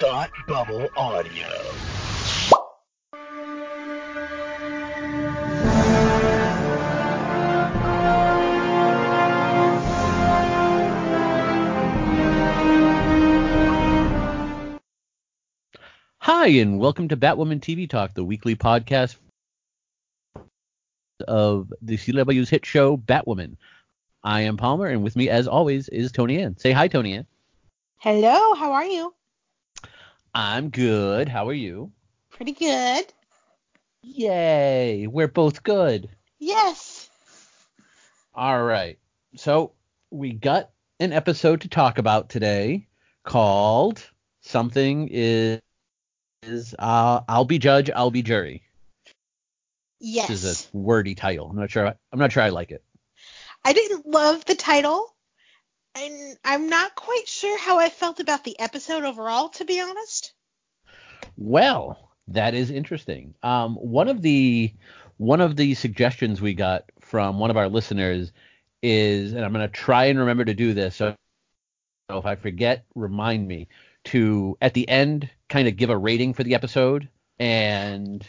Thought Bubble Audio. Hi, and welcome to Batwoman TV Talk, the weekly podcast of the CW's hit show, Batwoman. I am Palmer, and with me, as always, is Tony Ann. Say hi, Tony Ann. Hello, how are you? I'm good. How are you? Pretty good. Yay, we're both good. Yes. All right. So we got an episode to talk about today called Something is is uh, I'll be judge, I'll be jury. Yes. This is a wordy title. I'm not sure. I'm not sure I like it. I didn't love the title, and I'm not quite sure how I felt about the episode overall, to be honest. Well, that is interesting. Um, one of the one of the suggestions we got from one of our listeners is, and I'm going to try and remember to do this. So, so if I forget, remind me to at the end kind of give a rating for the episode and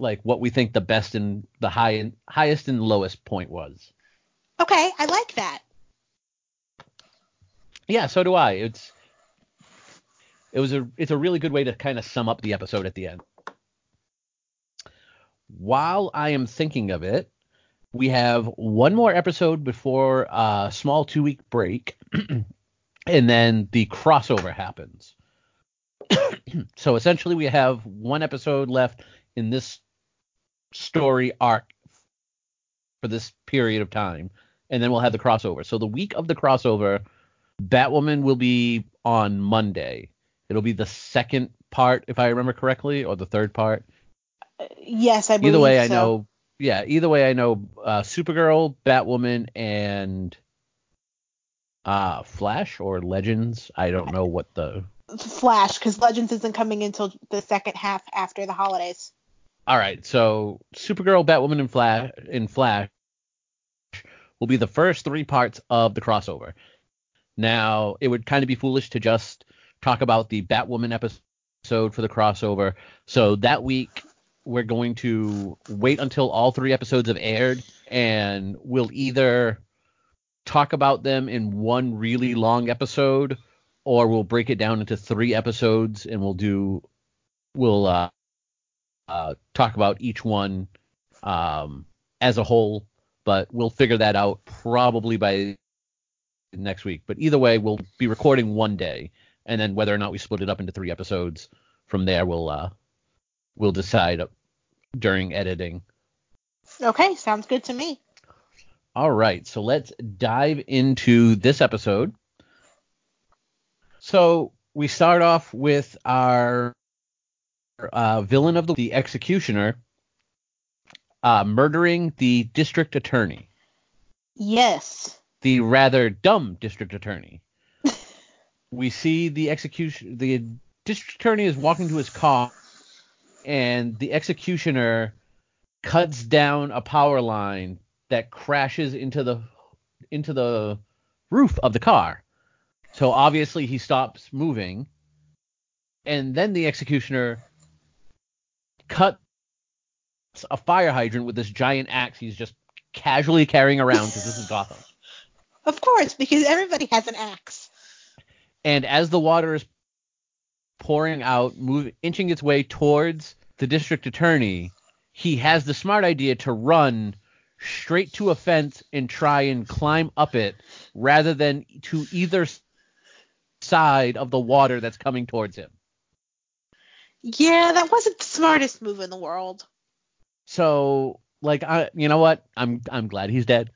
like what we think the best and the high and highest and lowest point was. Okay, I like that. Yeah, so do I. It's it was a it's a really good way to kind of sum up the episode at the end. While I am thinking of it, we have one more episode before a small two week break, and then the crossover happens. so essentially, we have one episode left in this story arc for this period of time, and then we'll have the crossover. So the week of the crossover, Batwoman will be on Monday. It'll be the second part, if I remember correctly, or the third part. Yes, I believe Either way, I know. Yeah, either way, I know uh, Supergirl, Batwoman, and uh, Flash or Legends. I don't know what the. Flash, because Legends isn't coming until the second half after the holidays. All right, so Supergirl, Batwoman, and Flash and Flash will be the first three parts of the crossover. Now, it would kind of be foolish to just talk about the Batwoman episode for the crossover. So that week, we're going to wait until all three episodes have aired, and we'll either talk about them in one really long episode, or we'll break it down into three episodes, and we'll do we'll uh, uh, talk about each one um, as a whole. But we'll figure that out probably by next week. But either way, we'll be recording one day, and then whether or not we split it up into three episodes from there, we'll uh, we'll decide during editing. Okay, sounds good to me. All right, so let's dive into this episode. So we start off with our uh, villain of the, the executioner uh, murdering the district attorney, Yes. The rather dumb district attorney. we see the execution. The district attorney is walking to his car, and the executioner cuts down a power line that crashes into the into the roof of the car. So obviously he stops moving, and then the executioner cuts a fire hydrant with this giant axe he's just casually carrying around because this is Gotham. Of course, because everybody has an axe. And as the water is pouring out, move, inching its way towards the district attorney, he has the smart idea to run straight to a fence and try and climb up it rather than to either side of the water that's coming towards him. Yeah, that wasn't the smartest move in the world. So, like, I, you know what? I'm I'm glad he's dead.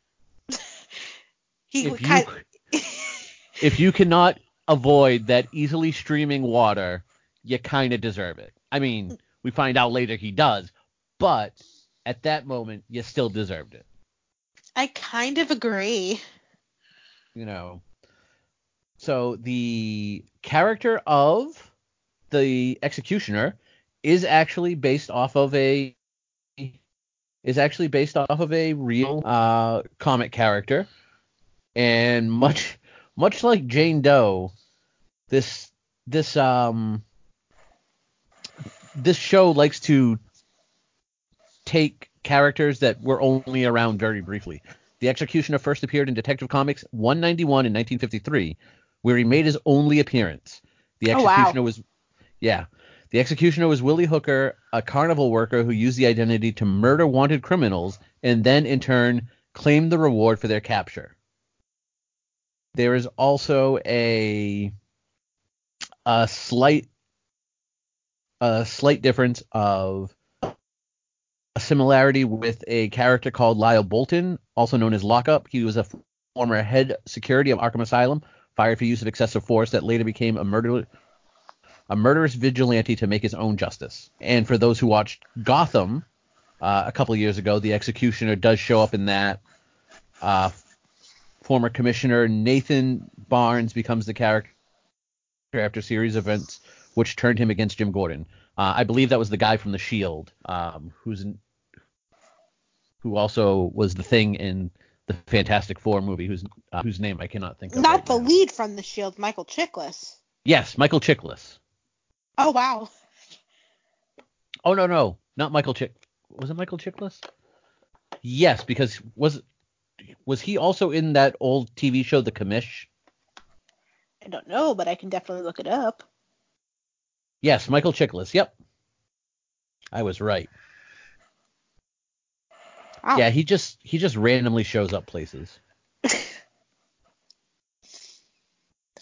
He If you kind if you cannot avoid that easily streaming water, you kind of deserve it. I mean, we find out later he does, but at that moment, you still deserved it. I kind of agree. You know. So the character of the executioner is actually based off of a is actually based off of a real uh, comic character, and much much like Jane Doe, this this um this show likes to take characters that were only around very briefly. The Executioner first appeared in Detective Comics 191 in 1953, where he made his only appearance. The Oh, wow. Executioner was, yeah, the Executioner was Willie Hooker, a carnival worker who used the identity to murder wanted criminals and then in turn claimed the reward for their capture. There is also a a slight a slight difference of a similarity with a character called Lyle Bolton, also known as Lockup. He was a former head security of Arkham Asylum, fired for use of excessive force that later became a murder a murderous vigilante to make his own justice. And for those who watched Gotham uh, a couple years ago, the executioner does show up in that. Uh, former commissioner Nathan Barnes becomes the character after a series of events which turned him against Jim Gordon. Uh, I believe that was the guy from The Shield, um, who's in, who also was the thing in the Fantastic Four movie, whose uh, whose name I cannot think of. Not right the now. lead from The Shield, Michael Chiklis. Yes, Michael Chiklis. Oh wow. Oh no no, not Michael Chick. Was it Michael Chiklis? Yes, because was was he also in that old TV show The Commish? I don't know, but I can definitely look it up. Yes, Michael Chiklis. Yep. I was right. Wow. Yeah, he just he just randomly shows up places.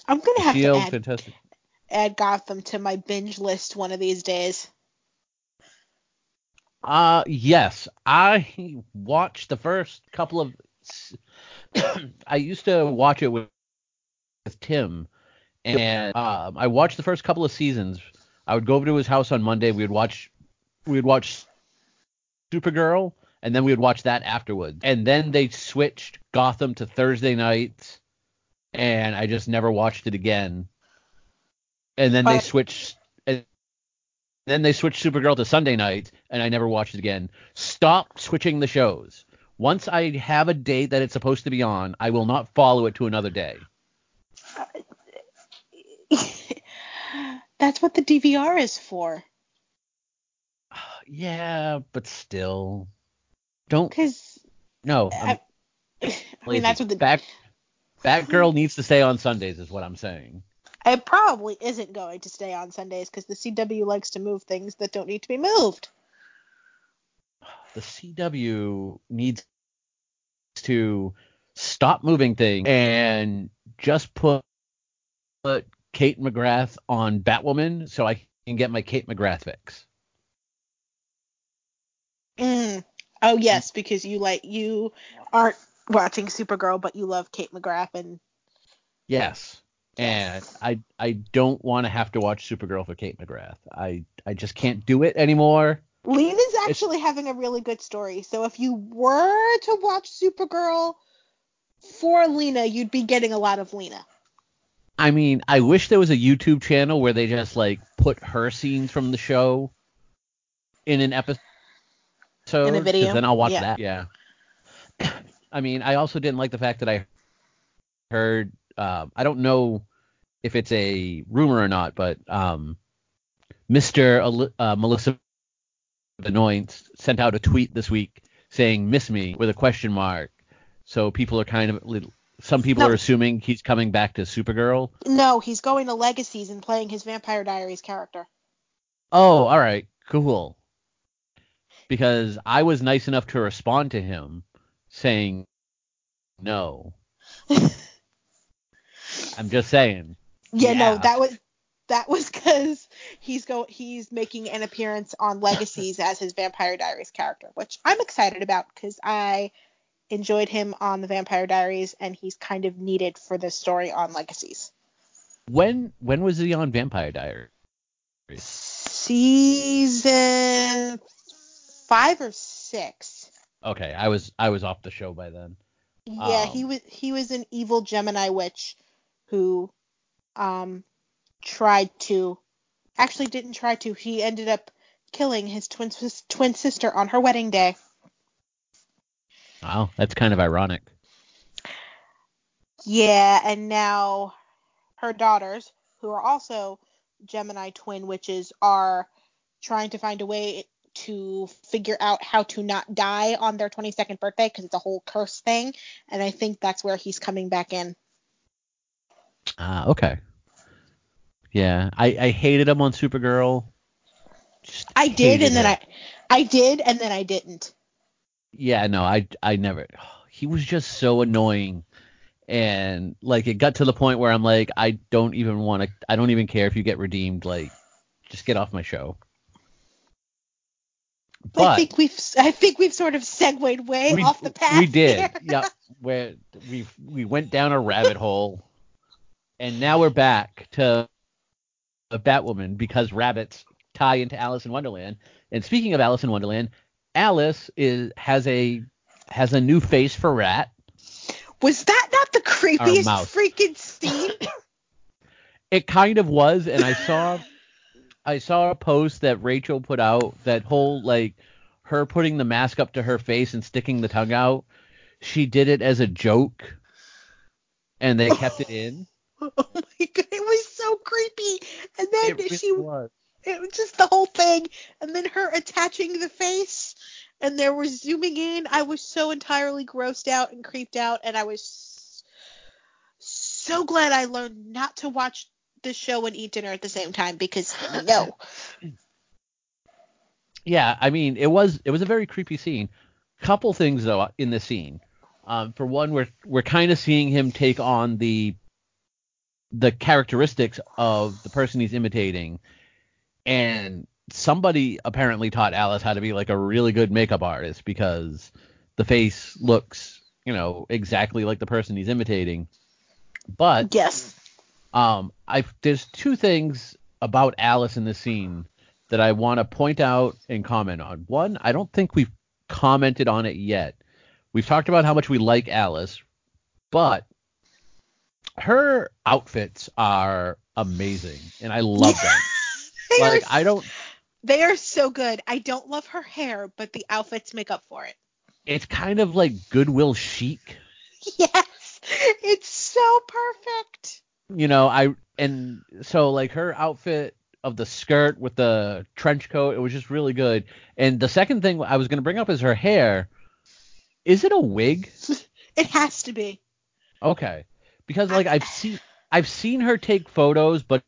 I'm gonna have Shield, to add, fantastic. add Gotham to my binge list one of these days. Uh yes, I watched the first couple of. I used to watch it with, with Tim, and um, I watched the first couple of seasons. I would go over to his house on Monday. We would watch, we would watch Supergirl, and then we would watch that afterwards. And then they switched Gotham to Thursday nights, and I just never watched it again. And then they switched. And then they switched Supergirl to Sunday night, and I never watched it again. Stop switching the shows. Once I have a date that it's supposed to be on, I will not follow it to another day. That's what the DVR is for. Yeah, but still, don't. Because No, I, I'm I lazy. mean that's what the Bat, Batgirl needs to stay on Sundays, is what I'm saying. it probably isn't going to stay on Sundays because the CW likes to move things that don't need to be moved. The CW needs to stop moving things and just put, put Kate McGrath on Batwoman so I can get my Kate McGrath fix. Mm. Oh yes, because you like you aren't watching Supergirl, but you love Kate McGrath and Yes. And I I don't want to have to watch Supergirl for Kate McGrath. I I just can't do it anymore. Lena's actually having a really good story. So if you were to watch Supergirl for Lena, you'd be getting a lot of Lena. I mean, I wish there was a YouTube channel where they just like put her scenes from the show in an episode. In a video? Then I'll watch Yeah. that. Yeah. I mean, I also didn't like the fact that I heard. Uh, I don't know if it's a rumor or not, but um, Mr. Uh, Melissa Benoist sent out a tweet this week saying "Miss me" with a question mark. So people are kind of some people No. are assuming he's coming back to Supergirl. No, he's going to Legacies and playing his Vampire Diaries character. Oh, all right, cool. Because I was nice enough to respond to him saying no. I'm just saying. Yeah, no, that was that was because he's go he's making an appearance on Legacies as his Vampire Diaries character, which I'm excited about because I enjoyed him on the Vampire Diaries and he's kind of needed for the story on Legacies. When when was he on Vampire Diaries? Season five or six. Okay, I was I was off the show by then. Yeah, Um, he was he was an evil Gemini witch who um tried to actually didn't try to. He ended up killing his twin twin sister on her wedding day. Wow, that's kind of ironic. Yeah, and now her daughters, who are also Gemini twin witches are trying to find a way to figure out how to not die on their 22nd birthday because it's a whole curse thing. And I think that's where he's coming back in. Ah, okay. Yeah, I, I hated him on Supergirl. Just I did, and then it. I I did, and then I didn't. Yeah, no, I I never. He was just so annoying, and like it got to the point where I'm like, I don't even want to. I don't even care if you get redeemed. Like, just get off my show. But I think we've I think we've sort of segued way we, off the path. we did. where we we went down a rabbit hole, and now we're back to a Batwoman because rabbits tie into Alice in Wonderland. And speaking of Alice in Wonderland, Alice is has a has a new face for rat. Was that not the creepiest freaking scene? It kind of was, and I saw I saw a post that Rachel put out that whole like her putting the mask up to her face and sticking the tongue out. She did it as a joke, and they kept it in. oh my god, it was so creepy. And then really she was. it was just the whole thing and then her attaching the face and there was zooming in i was so entirely grossed out and creeped out and i was so glad i learned not to watch the show and eat dinner at the same time because no Yeah, I mean, it was it was a very creepy scene. Couple things though in the scene. Um, for one, we're we're kind of seeing him take on the the characteristics of the person he's imitating, and somebody apparently taught Alice how to be like a really good makeup artist because the face looks, you know, exactly like the person he's imitating. But yes um, I there's two things about Alice in this scene that I want to point out and comment on. One, I don't think we've commented on it yet. We've talked about how much we like Alice, but her outfits are amazing, and I love them. They are like I don't. they are so good i don't love her hair but the outfits make up for it It's kind of like Goodwill chic. yes it's so perfect you know, I and so like her outfit of the skirt with the trench coat, it was just really good. And the second thing I was gonna bring up is her hair. Is it a wig? it has to be Okay, because like I've seen I've seen her take photos, but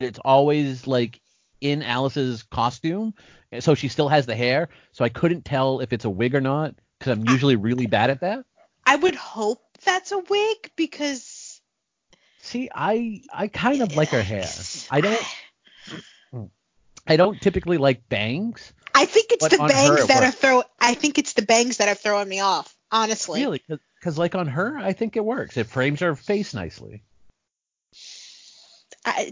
it's always like in Alice's costume, so she still has the hair. So I couldn't tell if it's a wig or not because I'm usually really bad at that. i would hope that's a wig because See, I I kind of like her hair. I don't I don't typically like bangs. I think it's the her bangs it that are throw. I think it's the bangs that are throwing me off. Honestly, Really, because like on her, I think it works. It frames her face nicely. I,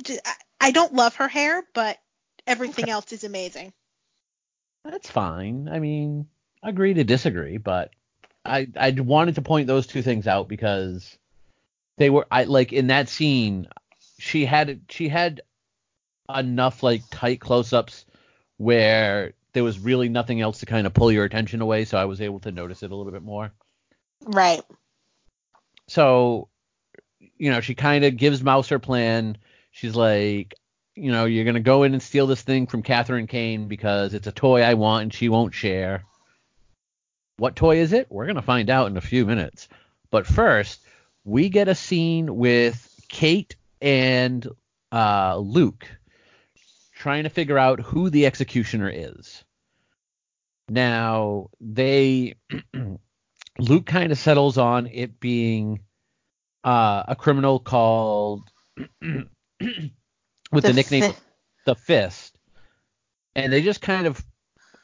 I don't love her hair, but everything else is amazing. That's fine. I mean, agree to disagree, but I I wanted to point those two things out because they were I like in that scene she had she had enough like tight close-ups where there was really nothing else to kind of pull your attention away, so I was able to notice it a little bit more. Right. so you know she kind of gives mouse her plan. She's like you know you're gonna go in and steal this thing from catherine kane because it's a toy i want and she won't share. What toy is it? We're gonna find out in a few minutes. But first we get a scene with kate and uh, luke trying to figure out who the executioner is now they Luke kind of settles on it being uh, a criminal called with the, nickname fi- the Fist, and they just kind of,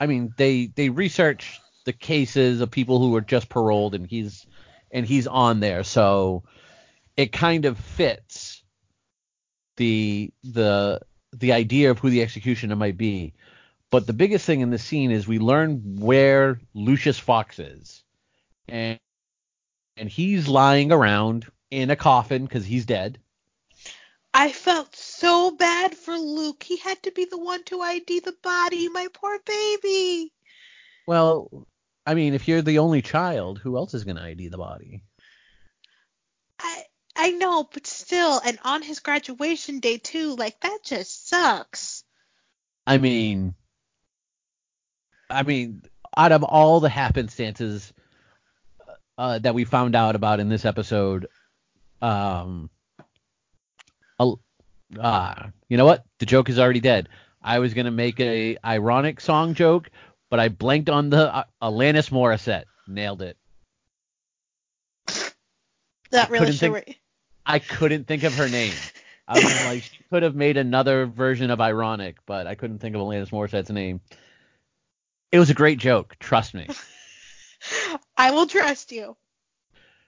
I mean, they they research the cases of people who were just paroled, and he's and he's on there, so it kind of fits the the the idea of who the executioner might be. But the biggest thing in the scene is we learn where Lucius Fox is and and he's lying around in a coffin because he's dead. I felt so bad for Luke. He had to be the one to ID the body. My poor baby. Well, I mean, if you're the only child, who else is going to ID the body? I I know, but still, and on his graduation day too, like that just sucks. I mean, I mean, out of all the happenstances uh, that we found out about in this episode, um, uh, you know what? The joke is already dead. I was gonna make a ironic song joke, but I blanked on the uh, Alanis Morissette. Nailed it. Not really couldn't sure. think- I couldn't think of her name. I was like, she could have made another version of ironic, but I couldn't think of Alanis Morissette's name. It was a great joke, trust me. I will trust you.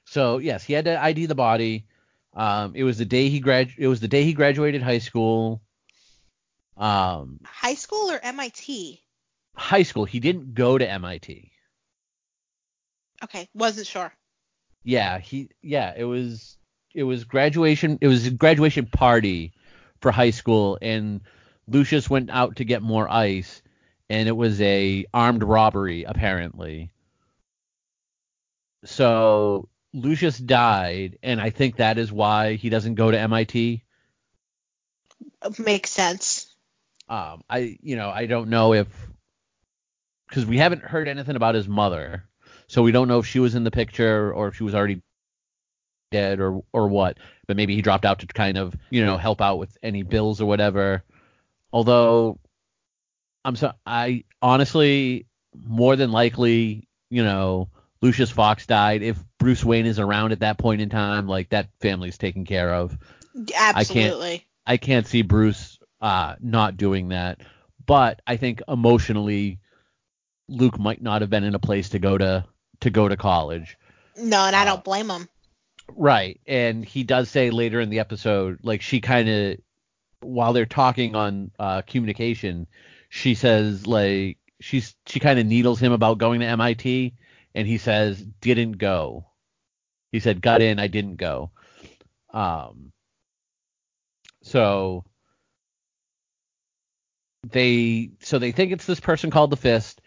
So yes, he had to ID the body. Um, it was the day he grad. It was the day he graduated high school. Um, High school or MIT? high school. He didn't go to MIT. Okay, wasn't sure. Yeah, he. Yeah, it was. It was graduation. It was a graduation party for high school, and Lucius went out to get more ice, and it was a armed robbery apparently. So Lucius died, and I think that is why he doesn't go to MIT. Makes sense. Um, I, you know, I don't know if because we haven't heard anything about his mother, so we don't know if she was in the picture or if she was already dead or or what. But maybe he dropped out to kind of, you know, help out with any bills or whatever. Although, I'm so I honestly more than likely, you know, Lucius Fox died. If Bruce Wayne is around at that point in time, like that family's taken care of. Absolutely. I can't see Bruce uh, not doing that. But I think emotionally, Luke might not have been in a place to go to to go to college. No, and I Uh, don't blame him. Right. And he does say later in the episode, like she kind of, while they're talking on uh, communication, she says like she's she kind of needles him about going to MIT, and he says didn't go. He said got in, I didn't go. Um. So they so they think it's this person called the Fist.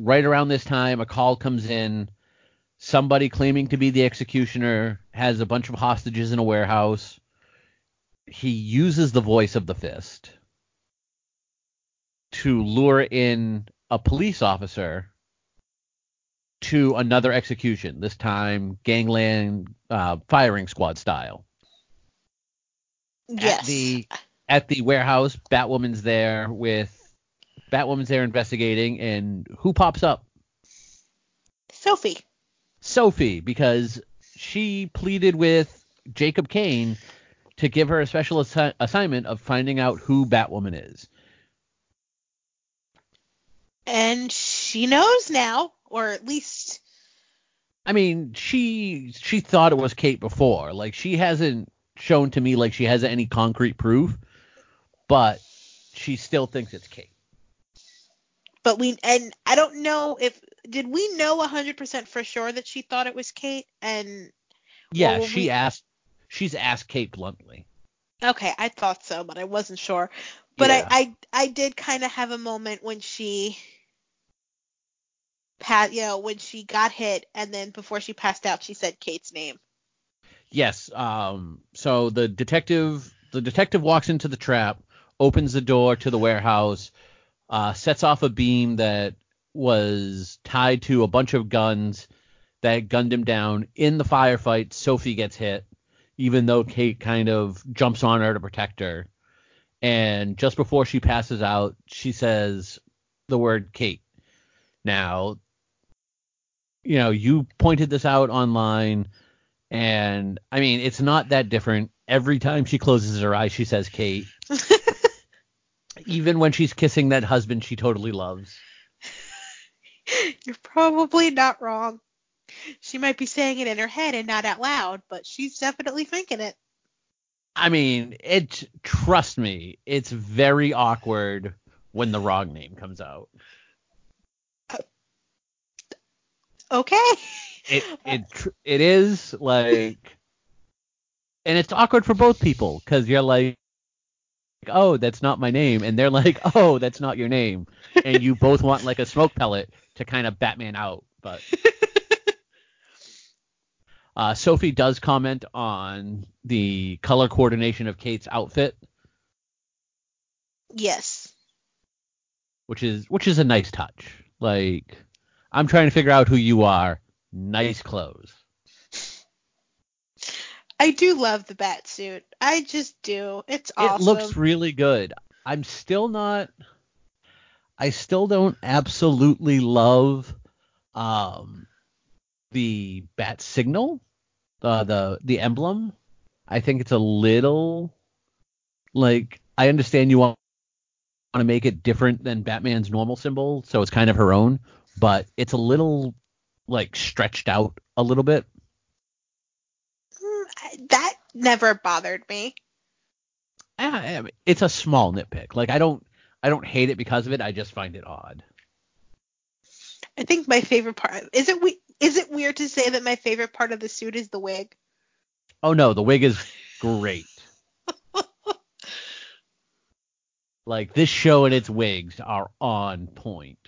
Right around this time, a call comes in somebody claiming to be the executioner has a bunch of hostages in a warehouse. He uses the voice of the fist to lure in a police officer to another execution, this time gangland uh, firing squad style. Yes. At the at the warehouse, Batwoman's there with Batwoman's there investigating and who pops up? Sophie. Sophie because she pleaded with Jacob Kane to give her a special assi- assignment of finding out who Batwoman is. And she knows now, or at least I mean, she she thought it was Kate before. Like she hasn't shown to me like she has any concrete proof, but she still thinks it's Kate. but we and I don't know if did we know 100% for sure that she thought it was Kate and Yeah, she we- asked she's asked Kate bluntly. okay, I thought so, but I wasn't sure. But Yeah. I, I I did kind of have a moment when she pat you know when she got hit and then before she passed out she said Kate's name. Yes. Um. So the detective, the detective walks into the trap, opens the door to the warehouse, uh, sets off a beam that was tied to a bunch of guns that gunned him down. In the firefight, Sophie gets hit, even though Kate kind of jumps on her to protect her. And just before she passes out, she says the word Kate. Now, you know, you pointed this out online. And I mean, it's not that different. Every time she closes her eyes, she says Kate. Even when she's kissing that husband she totally loves. You're probably not wrong. She might be saying it in her head and not out loud, but she's definitely thinking it. I mean, it trust me, it's very awkward when the wrong name comes out. Okay. It it it is like and it's awkward for both people cuz you're like oh, that's not my name and they're like, "Oh, that's not your name." And you both want like a smoke pellet to kind of Batman out, but Uh, Sophie does comment on the color coordination of Kate's outfit, Yes. which is which is a nice touch. Like I'm trying to figure out who you are. Nice clothes. I do love the bat suit. I just do. It's awesome. It looks really good. I'm still not. I still don't absolutely love um, the bat signal, uh, the the emblem. I think it's a little like I understand you want want to make it different than Batman's normal symbol, so it's kind of her own, but it's a little like stretched out a little bit. Mm, that never bothered me. I- I mean, it's a small nitpick. Like I don't I don't hate it because of it. I just find it odd. I think my favorite part is it we is it weird to say that my favorite part of the suit is the wig? Oh no, the wig is great. like this show and its wigs are on point.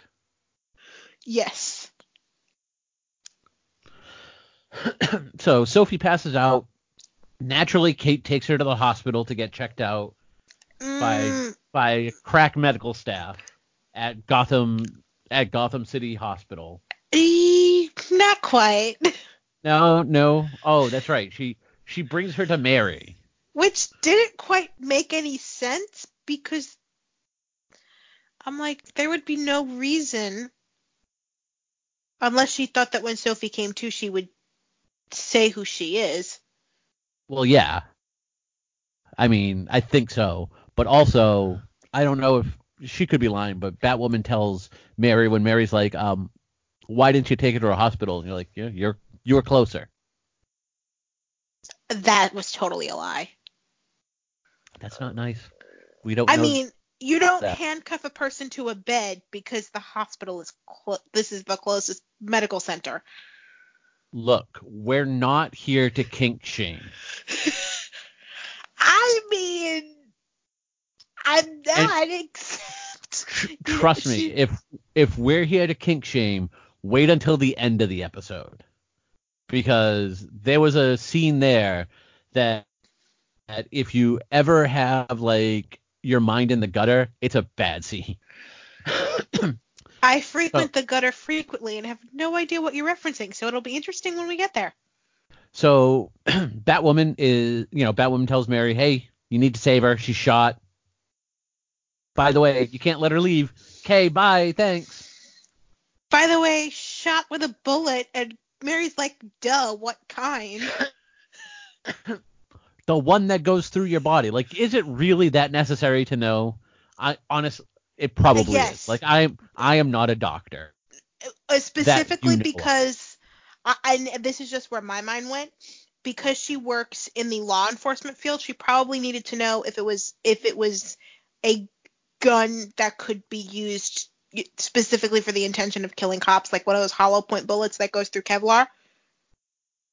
Yes. so Sophie passes out. Naturally, Kate takes her to the hospital to get checked out by Mm, by crack medical staff at Gotham at Gotham City Hospital. eh, not quite. No, no. Oh, that's right. She she brings her to Mary. Which didn't quite make any sense because I'm like, there would be no reason unless she thought that when Sophie came to, she would say who she is. Well, yeah. I mean, I think so. But also, I don't know if she could be lying, but Batwoman tells Mary when Mary's like, um, why didn't you take her to a hospital? And you're like, yeah, you're you were closer. That was totally a lie. That's not nice. We don't I know. mean, you don't handcuff a person to a bed because the hospital is clo- this is the closest medical center. look, we're not here to kink shame. I mean, I'm not except. you know, Trust me, she- if if we're here to kink shame, wait until the end of the episode. Because there was a scene there that, that if you ever have like your mind in the gutter, it's a bad scene. I Oh. frequent the gutter frequently and have no idea what you're referencing, so it'll be interesting when we get there. So Batwoman is, you know, Batwoman tells Mary, "Hey, you need to save her. She's shot. By the way, you can't let her leave. Okay, bye. Thanks." By the way, shot with a bullet, and Mary's like, duh, what kind? the one that goes through your body. Like, is it really that necessary to know? I honestly, it probably Yes. is. Like, I I am not a doctor. Uh, specifically because, I, and this is just where my mind went. Because she works in the law enforcement field, she probably needed to know if it was if it was a gun that could be used specifically for the intention of killing cops, like one of those hollow point bullets that goes through Kevlar.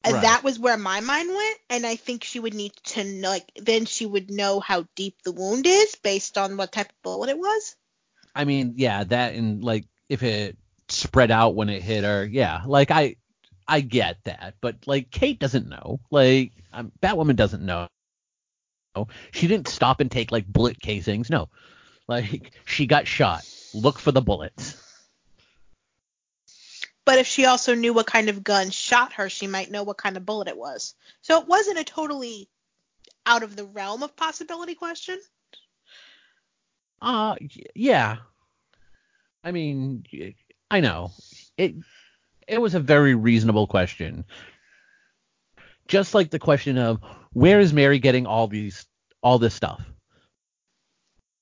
And Right. that was where my mind went, and I think she would need to know, like then she would know how deep the wound is based on what type of bullet it was. I mean, yeah, that and like if it spread out when it hit her, yeah, like I I get that, but like Kate doesn't know. Like um, Batwoman doesn't know. She didn't stop and take like bullet casings. No, like she got shot. Look for the bullets. But if she also knew what kind of gun shot her, she might know what kind of bullet it was. So it wasn't a totally out of the realm of possibility question. Uh yeah. I mean, I know. It it was a very reasonable question. Just like the question of where is Mary getting all these all this stuff?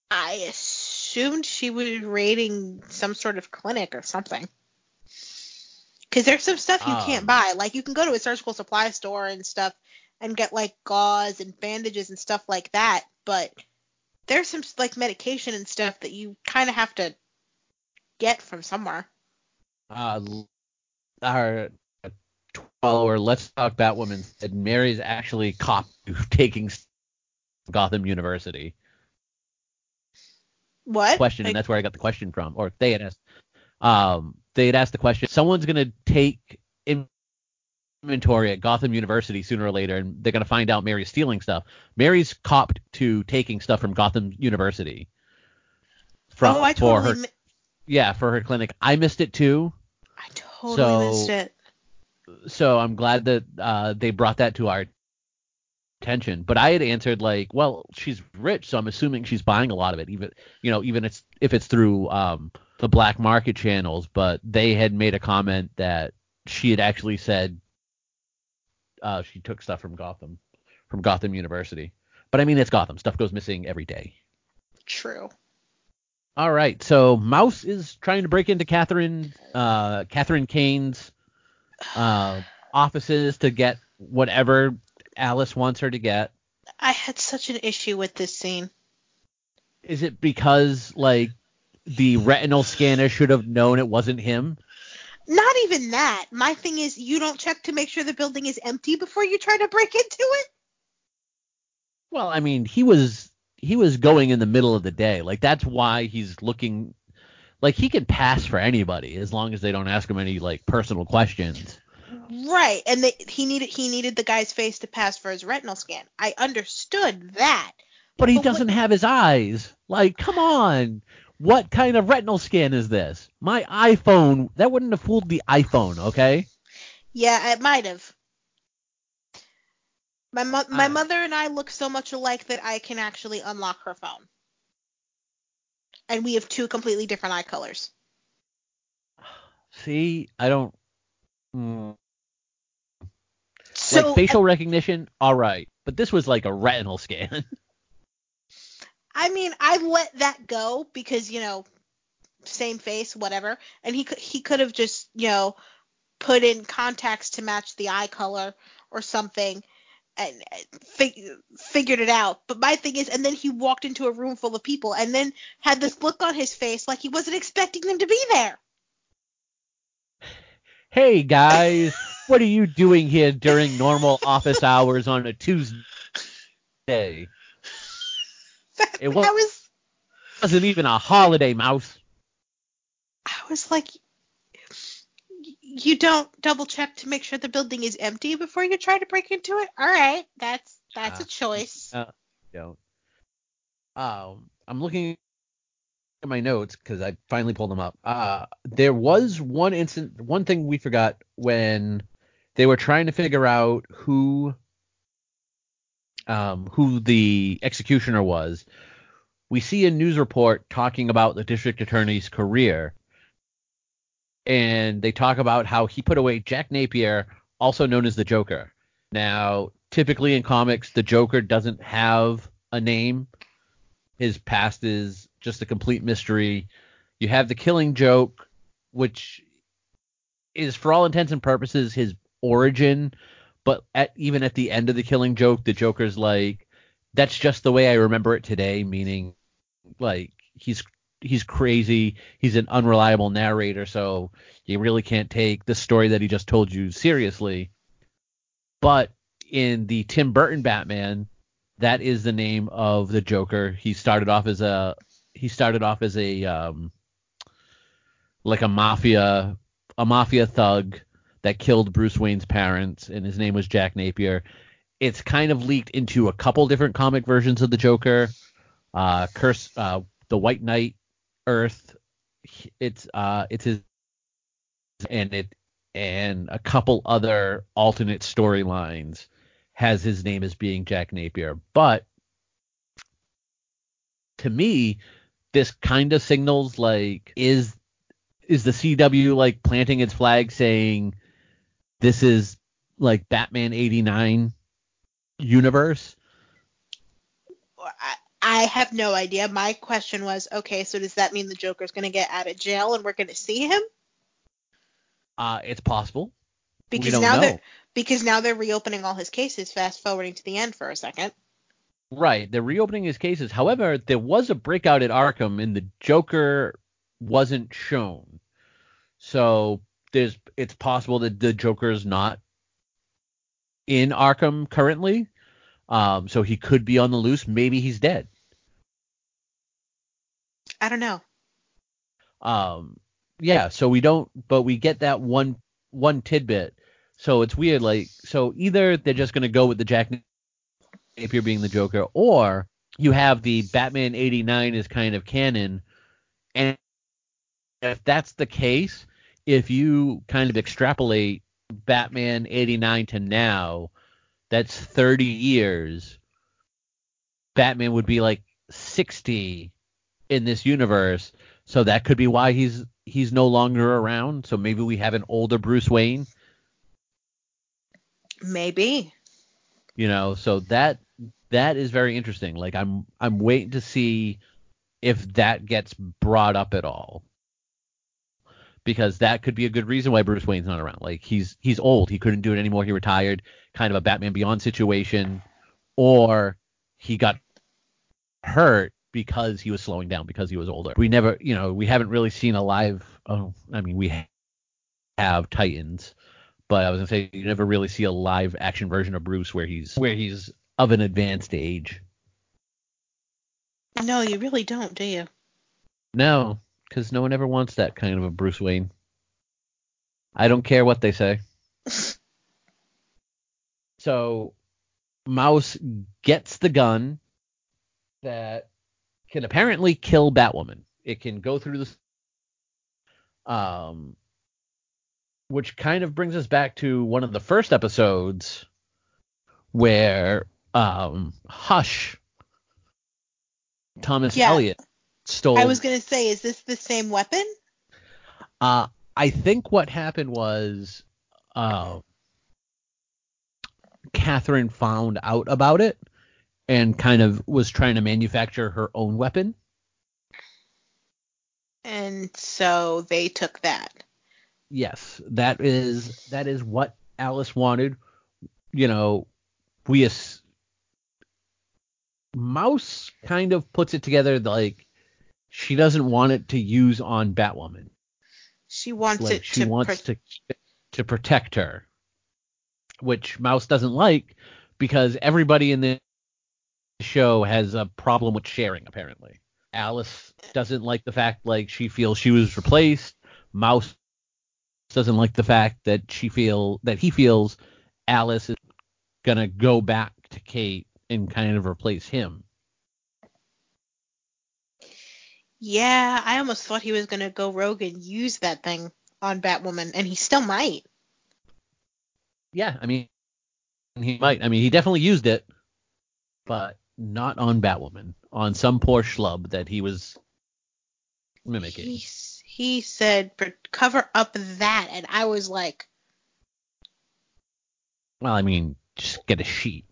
I assumed she was raiding some sort of clinic or something. Because there's some stuff you Um. can't buy. Like you can go to a surgical supply store and stuff and get like gauze and bandages and stuff like that. But there's some like medication and stuff that you kind of have to get from somewhere. Uh our follower, let's talk Batwoman said Mary's actually cop taking Gotham University. What? question, Like, and that's where I got the question from. Or they had asked, um, they had asked the question. Someone's gonna take inventory at Gotham University sooner or later, and they're gonna find out Mary's stealing stuff. Mary's copped to taking stuff from Gotham University. From, oh, I for totally, her, mi- yeah, for her clinic. I missed it too, I totally So- missed it. so I'm glad that uh, they brought that to our attention. But I had answered like, well, she's rich, so I'm assuming she's buying a lot of it, even you know, even it's if it's through um, the black market channels. But they had made a comment that she had actually said uh, she took stuff from Gotham, from Gotham University. But I mean, it's Gotham. Stuff goes missing every day. True. All right, so Mouse is trying to break into Catherine, uh, Catherine Kane's uh, offices to get whatever Alice wants her to get. I had such an issue with this scene. Is it because like the retinal scanner should have known it wasn't him? Not even that. My thing is, you don't check to make sure the building is empty before you try to break into it. Well, I mean, he was he was going in the middle of the day. Like that's why he's looking like he can pass for anybody as long as they don't ask him any like personal questions. Right, and they, he needed he needed the guy's face to pass for his retinal scan. I understood that. But he But what- doesn't have his eyes. Like, come on. What kind of retinal scan is this? My iPhone, that wouldn't have fooled the iPhone, okay? Yeah, it might have. My mo- my Uh. mother and I look so much alike that I can actually unlock her phone. And we have two completely different eye colors. See, I don't. Mm, So like facial recognition, all right, but this was like a retinal scan. I mean, I let that go because you know, same face, whatever. And he he could have just you know put in contacts to match the eye color or something and uh, fig- figured it out. But my thing is, and then he walked into a room full of people and then had this look on his face like he wasn't expecting them to be there. hey guys, what are you doing here during normal office hours on a Tuesday? That, It wa- I was wasn't even a holiday, mouse. I was like. You don't double check to make sure the building is empty before you try to break into it. All right, that's that's Ah. a choice. Uh, don't. Um, I'm looking at my notes because I finally pulled them up. Uh, there was one instant, one thing we forgot when they were trying to figure out who, um, who the executioner was. We see a news report talking about the district attorney's career, and they talk about how he put away Jack Napier, also known as the Joker. Now, typically in comics, the Joker doesn't have a name. His past is just a complete mystery. You have the Killing Joke, which is, for all intents and purposes, his origin. But at even at the end of the Killing Joke, the Joker's like, "That's just the way I remember it today," meaning like he's he's crazy. He's an unreliable narrator, so you really can't take the story that he just told you seriously. But in the Tim Burton Batman, that is the name of the Joker. He started off as a he started off as a um like a mafia a mafia thug that killed Bruce Wayne's parents and his name was Jack Napier. It's kind of leaked into a couple different comic versions of the Joker. Uh Curse uh the White Knight Earth it's uh it's his and it and a couple other alternate storylines has his name as being Jack Napier. But to me, this kind of signals like is is the CW like planting its flag saying this is like Batman 89 universe? I, I have no idea. My question was, okay, so does that mean the Joker's going to get out of jail and we're going to see him? Uh it's possible. Because now know. they're because now they're reopening all his cases. Fast forwarding to the end for a second. Right, they're reopening his cases. However, there was a breakout at Arkham, and the Joker wasn't shown. So there's it's possible that the Joker's not in Arkham currently. Um, so he could be on the loose. Maybe he's dead. I don't know. Um, yeah. So we don't, but we get that one one tidbit. So it's weird. Like, so either they're just gonna go with the Jack Napier being the Joker, or you have the Batman 89 is kind of canon, and if that's the case, if you kind of extrapolate Batman 89 to now, that's 30 years. Batman would be like 60 in this universe, so that could be why he's he's no longer around. So maybe we have an older Bruce Wayne, Maybe. you know. So that that is very interesting. Like I'm I'm waiting to see if that gets brought up at all. Because that could be a good reason why Bruce Wayne's not around. Like he's he's old, he couldn't do it anymore, he retired, kind of a Batman Beyond situation, or he got hurt because he was slowing down because he was older. We never, you know, we haven't really seen a live. Oh, I mean, we have Titans, but I was gonna say you never really see a live action version of Bruce where he's where he's of an advanced age. No, you really don't, do you? No, because no one ever wants that kind of a Bruce Wayne. I don't care what they say. so, Mouse gets the gun that can apparently kill Batwoman. It can go through the um which kind of brings us back to one of the first episodes where um Hush Thomas Yeah. Elliot stole I was gonna say, is this the same weapon? uh I think what happened was uh Catherine found out about it and kind of was trying to manufacture her own weapon. And so they took that. Yes, that is that is what Alice wanted. You know, we as Mouse kind of puts it together like she doesn't want it to use on Batwoman. She wants Like it she to wants pro- to to protect her, which Mouse doesn't like because everybody in the show has a problem with sharing apparently. Alice doesn't like the fact like she feels she was replaced. Mouse doesn't like the fact that she feel that he feels Alice is gonna go back to Kate and kind of replace him. Yeah, I almost thought he was gonna go rogue and use that thing on Batwoman, and he still might. Yeah, I mean he might. I mean he definitely used it, but not on Batwoman. On some poor schlub that he was mimicking. He he said, cover up that," and I was like, Well, I mean, just get a sheet.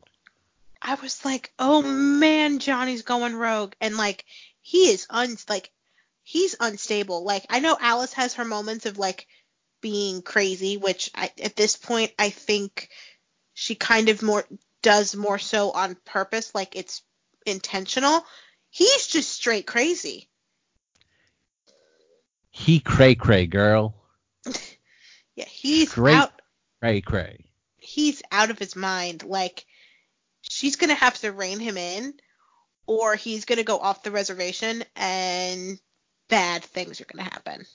I was like, oh man, Johnny's going rogue, and like he is un like he's unstable. Like I know Alice has her moments of like being crazy, which I, at this point I think she kind of more does more so on purpose, like it's intentional. He's just straight crazy. He cray cray girl. Yeah, he's Straight- out. Cray cray. He's out of his mind. Like she's gonna have to rein him in, or he's gonna go off the reservation, and bad things are gonna happen.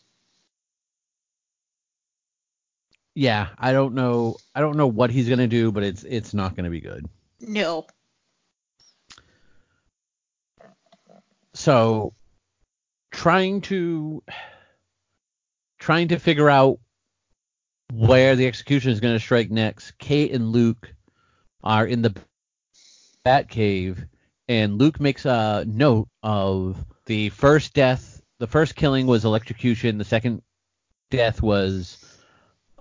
Yeah, I don't know. I don't know what he's gonna do, but it's it's not gonna be good. No. So, trying to trying to figure out where the execution is going to strike next. Kate and Luke are in the Bat Cave, and Luke makes a note of the first death. The first killing was electrocution. The second death was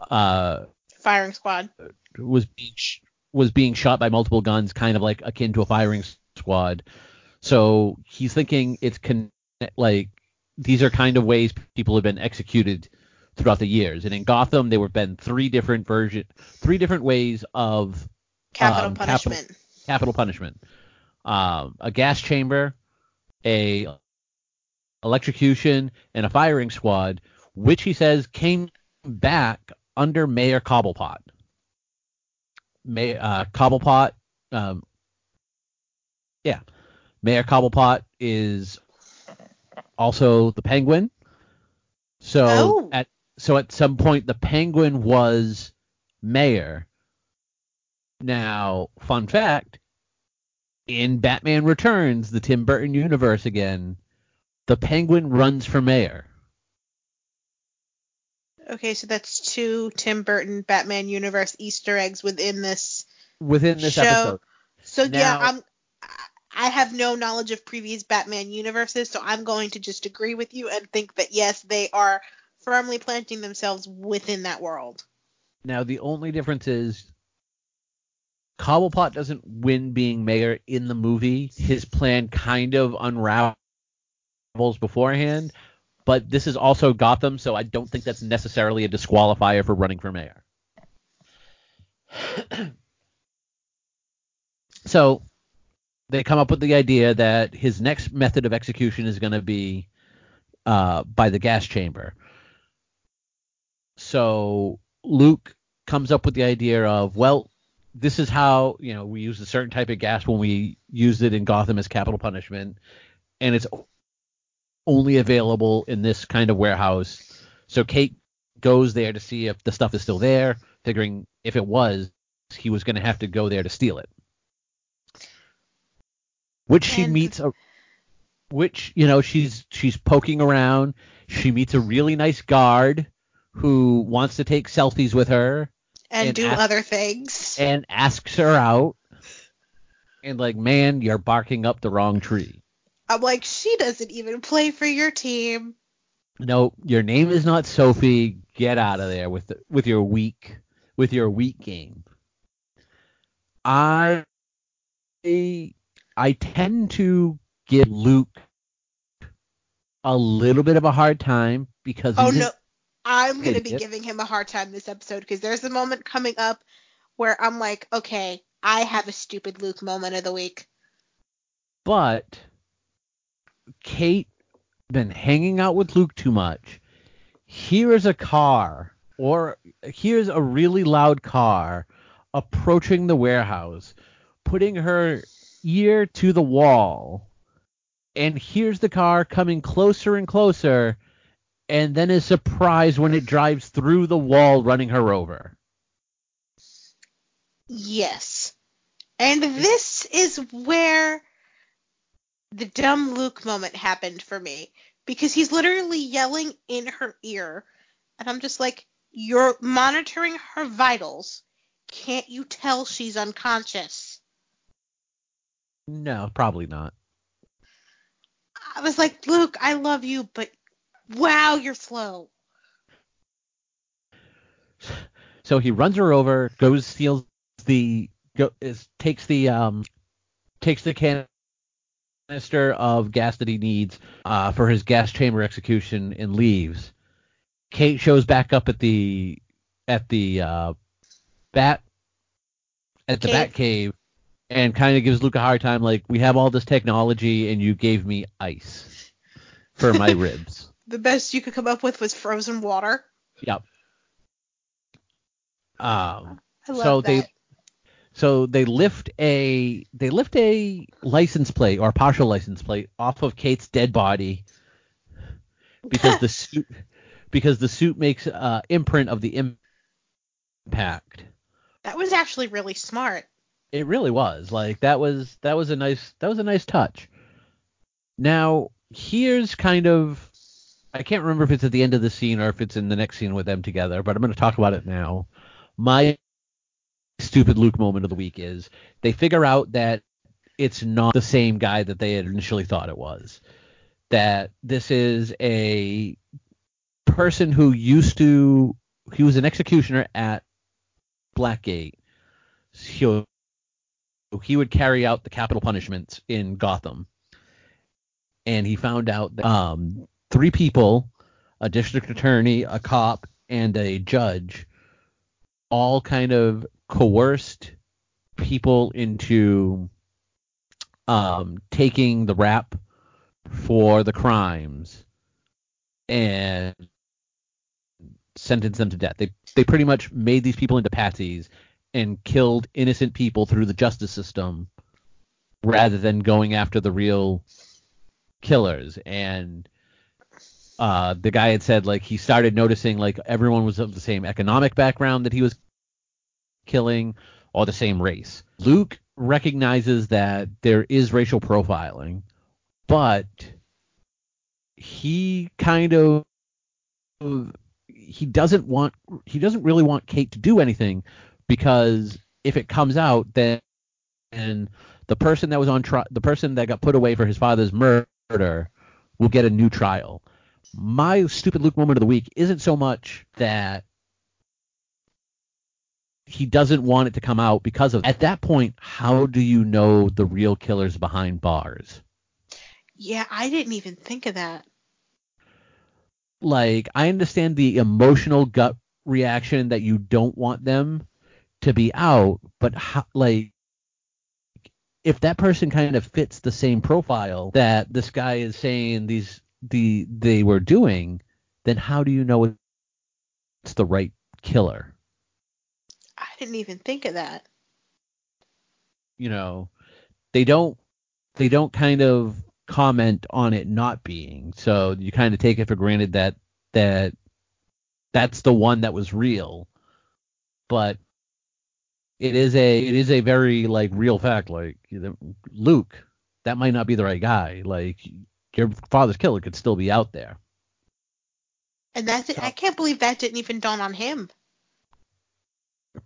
uh Firing squad. was being sh- was being shot by multiple guns, kind of like akin to a firing squad. So he's thinking it's con- like these are kind of ways people have been executed throughout the years. And in Gotham, there have been three different version, three different ways of Capital um, capital- punishment. capital punishment. Um, a gas chamber, a electrocution, and a firing squad, which he says came back under Mayor Cobblepot. May, uh, Cobblepot, um, yeah, Mayor Cobblepot is also the Penguin. So Oh. at so at some point the Penguin was mayor. Now, fun fact in Batman Returns, the Tim Burton universe again, the penguin runs for mayor. Okay, so that's two Tim Burton Batman universe Easter eggs within this Within this show. episode. So yeah, I'm I have no knowledge of previous Batman universes, so I'm going to just agree with you and think that yes, they are firmly planting themselves within that world. Now, the only difference is Cobblepot doesn't win being mayor in the movie. His plan kind of unravels beforehand, but this is also Gotham, so I don't think that's necessarily a disqualifier for running for mayor. so they come up with the idea that his next method of execution is going to be uh, by the gas chamber. So Luke comes up with the idea of, well, this is how you know we use a certain type of gas when we used it in Gotham as capital punishment, and it's only available in this kind of warehouse. So Kate goes there to see if the stuff is still there, figuring if it was, he was going to have to go there to steal it. Which she And- meets a, which you know she's she's poking around. She meets a really nice guard who wants to take selfies with her And, And do ask- other things. and asks her out. And like, man, you're barking up the wrong tree. I'm like, she doesn't even play for your team. No, your name is not Sophie. Get out of there with the, with your weak with your weak game. I I tend to give Luke a little bit of a hard time because Oh he's no, I'm gonna be giving him a hard time this episode because there's a moment coming up where I'm like, okay, I have a stupid Luke moment of the week. but Kate been hanging out with Luke too much. Here is a car, or here's a really loud car approaching the warehouse, putting her ear to the wall. And here's the car coming closer and closer, and then is surprised when it drives through the wall, running her over. Yes. And this is where the dumb Luke moment happened for me because he's literally yelling in her ear and I'm just like you're monitoring her vitals. Can't you tell she's unconscious? No, probably not. I was like, "Luke, I love you, but wow, you're slow." So he runs her over, goes steals the go, is, takes the um takes the canister of gas that he needs uh, for his gas chamber execution and leaves. Kate shows back up at the at the uh, bat at the Cave. bat cave and kind of gives Luke a hard time like we have all this technology and you gave me ice for my ribs. The best you could come up with was frozen water. Yep. Um I love So that. they- So they lift a they lift a license plate or partial license plate off of Kate's dead body because the suit because the suit makes uh, imprint of the impact. that was actually really smart. It really was like that was that was a nice that was a nice touch. Now here's kind of I can't remember if it's at the end of the scene or if it's in the next scene with them together, but I'm going to talk about it now. My stupid Luke moment of the week is they figure out that it's not the same guy that they had initially thought it was. That this is a person who used to he was an executioner at Blackgate. So he would carry out the capital punishments in Gotham. And he found out that um, three people, a district attorney, a cop, and a judge, all kind of coerced people into um, taking the rap for the crimes and sentenced them to death. They they pretty much made these people into patsies and killed innocent people through the justice system rather than going after the real killers and uh, the guy had said like he started noticing like everyone was of the same economic background that he was killing or the same race. Luke recognizes that there is racial profiling, but he kind of he doesn't want he doesn't really want Kate to do anything because if it comes out then and the person that was on trial the person that got put away for his father's murder will get a new trial. My stupid Luke moment of the week isn't so much that he doesn't want it to come out because of at that point how do you know the real killers behind bars Yeah, I didn't even think of that. like i understand the emotional gut reaction that you don't want them to be out but how, like if that person kind of fits the same profile that this guy is saying these the they were doing then how do you know it's the right killer? I didn't even think of that. you know they don't they don't kind of comment on it not being. So you kind of take it for granted that that that's the one that was real. But it is a it is a very like real fact. Like luke that might not be the right guy. Like your father's killer could still be out there And that's it. I can't believe that didn't even dawn on him.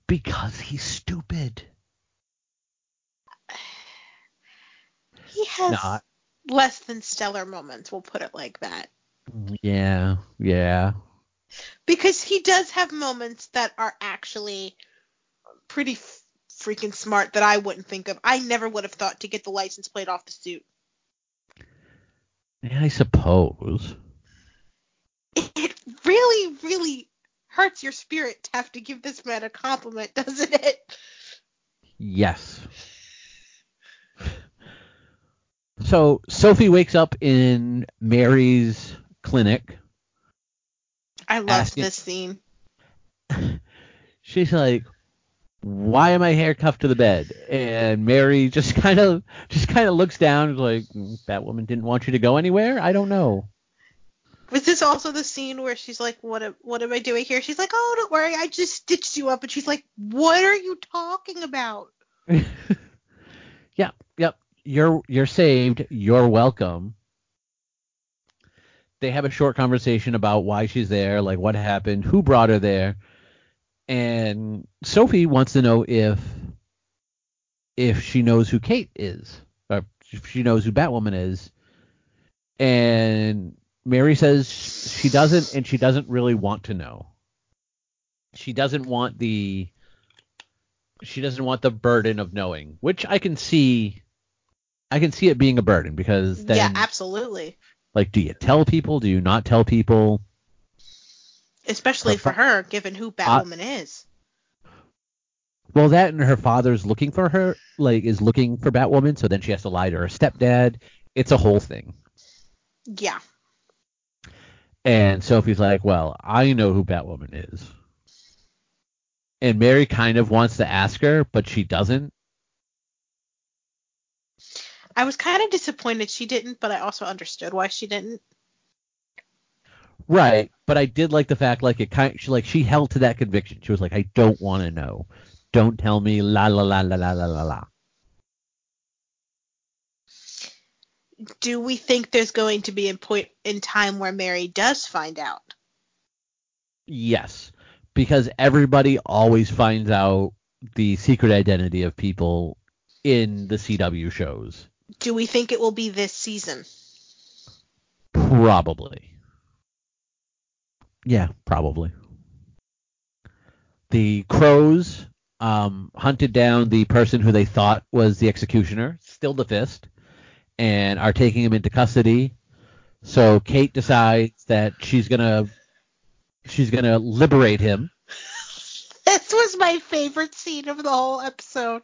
because he's stupid He has Not. less than stellar moments, we'll put it like that. yeah yeah Because he does have moments that are actually pretty f- freaking smart that I wouldn't think of. I never would have thought to get the license plate off the suit. Yeah i suppose It, really, really hurts your spirit to have to give this man a compliment, doesn't it? Yes. So Sophie wakes up in Mary's clinic. I love Asking- this scene. She's like, "Why am I handcuffed to the bed?" And Mary just kind of just kind of looks down, like, "Mm, "That woman didn't want you to go anywhere. I don't know." Was this also the scene where she's like, "What? Am, what am I doing here?" She's like, "Oh, don't worry, I just stitched you up." And she's like, "What are you talking about?" yep, yep. You're you're saved. You're welcome. They have a short conversation about why she's there, like what happened, who brought her there, and Sophie wants to know if if she knows who Kate is, or if she knows who Batwoman is, and Mary says she doesn't, and she doesn't really want to know. She doesn't want the she doesn't want the burden of knowing, which I can see. I can see it being a burden because then, yeah, absolutely. like, do you tell people? Do you not tell people? Especially Her for fa- her, given who Batwoman is. Well, that and her father's looking for her, like, is looking for Batwoman, so then she has to lie to her stepdad. It's a whole thing. Yeah. And Sophie's like, well, I know who Batwoman is. And Mary kind of wants to ask her, but she doesn't. I was kind of disappointed she didn't, but I also understood why she didn't. Right, but I did like the fact like it kind she like she held to that conviction. She was like, I don't want to know. Don't tell me la la la la la la la la. Do we think there's going to be a point in time where Mary does find out? Yes, because everybody always finds out the secret identity of people in the CW shows. Do we think it will be this season? Probably. Yeah, probably. The crows um, hunted down the person who they thought was the executioner, still the fist, and are taking him into custody. So Kate decides that she's gonna she's gonna liberate him. This was my favorite scene of the whole episode.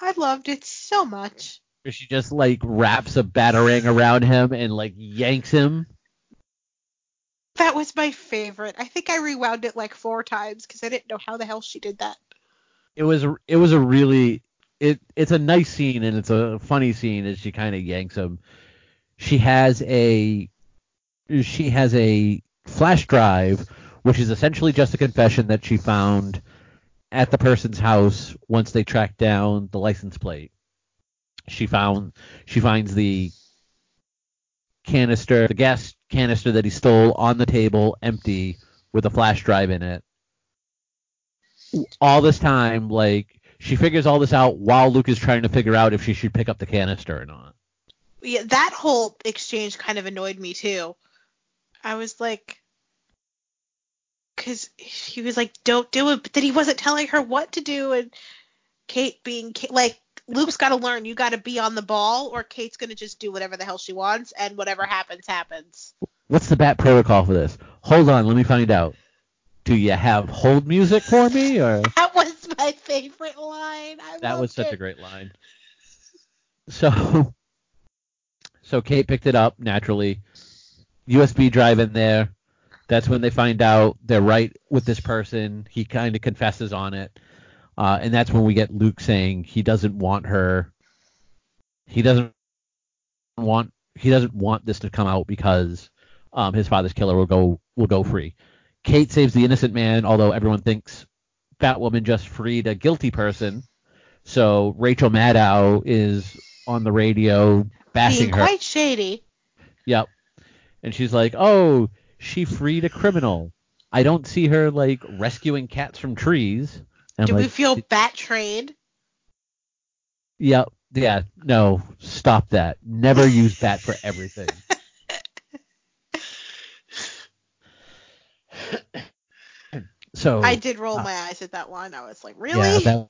I loved it so much. She just like wraps a batarang around him and like yanks him. That was my favorite. I think I rewound it like four times because I didn't know how the hell she did that. It was it was a really it it's a nice scene and it's a funny scene as she kind of yanks him. She has a she has a flash drive which is essentially just a confession that she found at the person's house once they tracked down the license plate. She found she finds the canister, the gas canister that he stole on the table, empty, with a flash drive in it. All this time, like she figures all this out while Luke is trying to figure out if she should pick up the canister or not. Yeah, that whole exchange kind of annoyed me too. I was like, because he was like, "Don't do it," but then he wasn't telling her what to do, and Kate being like, Luke's got to learn. You got to be on the ball, or Kate's gonna just do whatever the hell she wants, and whatever happens, happens. What's the bat protocol for this? Hold on, let me find out. Do you have hold music for me, or That was my favorite line. I that was such it. a great line. So, so Kate picked it up naturally. USB drive in there. That's when they find out they're right with this person. He kind of confesses on it, uh, and that's when we get Luke saying he doesn't want her. He doesn't want he doesn't want this to come out because um, his father's killer will go will go free. Kate saves the innocent man, although everyone thinks Batwoman just freed a guilty person. So Rachel Maddow is on the radio bashing Being her. quite shady. Yep. And she's like, "Oh, she freed a criminal. I don't see her like rescuing cats from trees." And Do I'm we feel bat trained? Yep. Yeah. No. Stop that. Never use that for everything. so I did roll uh, my eyes at that one. I was like, really? Yeah, that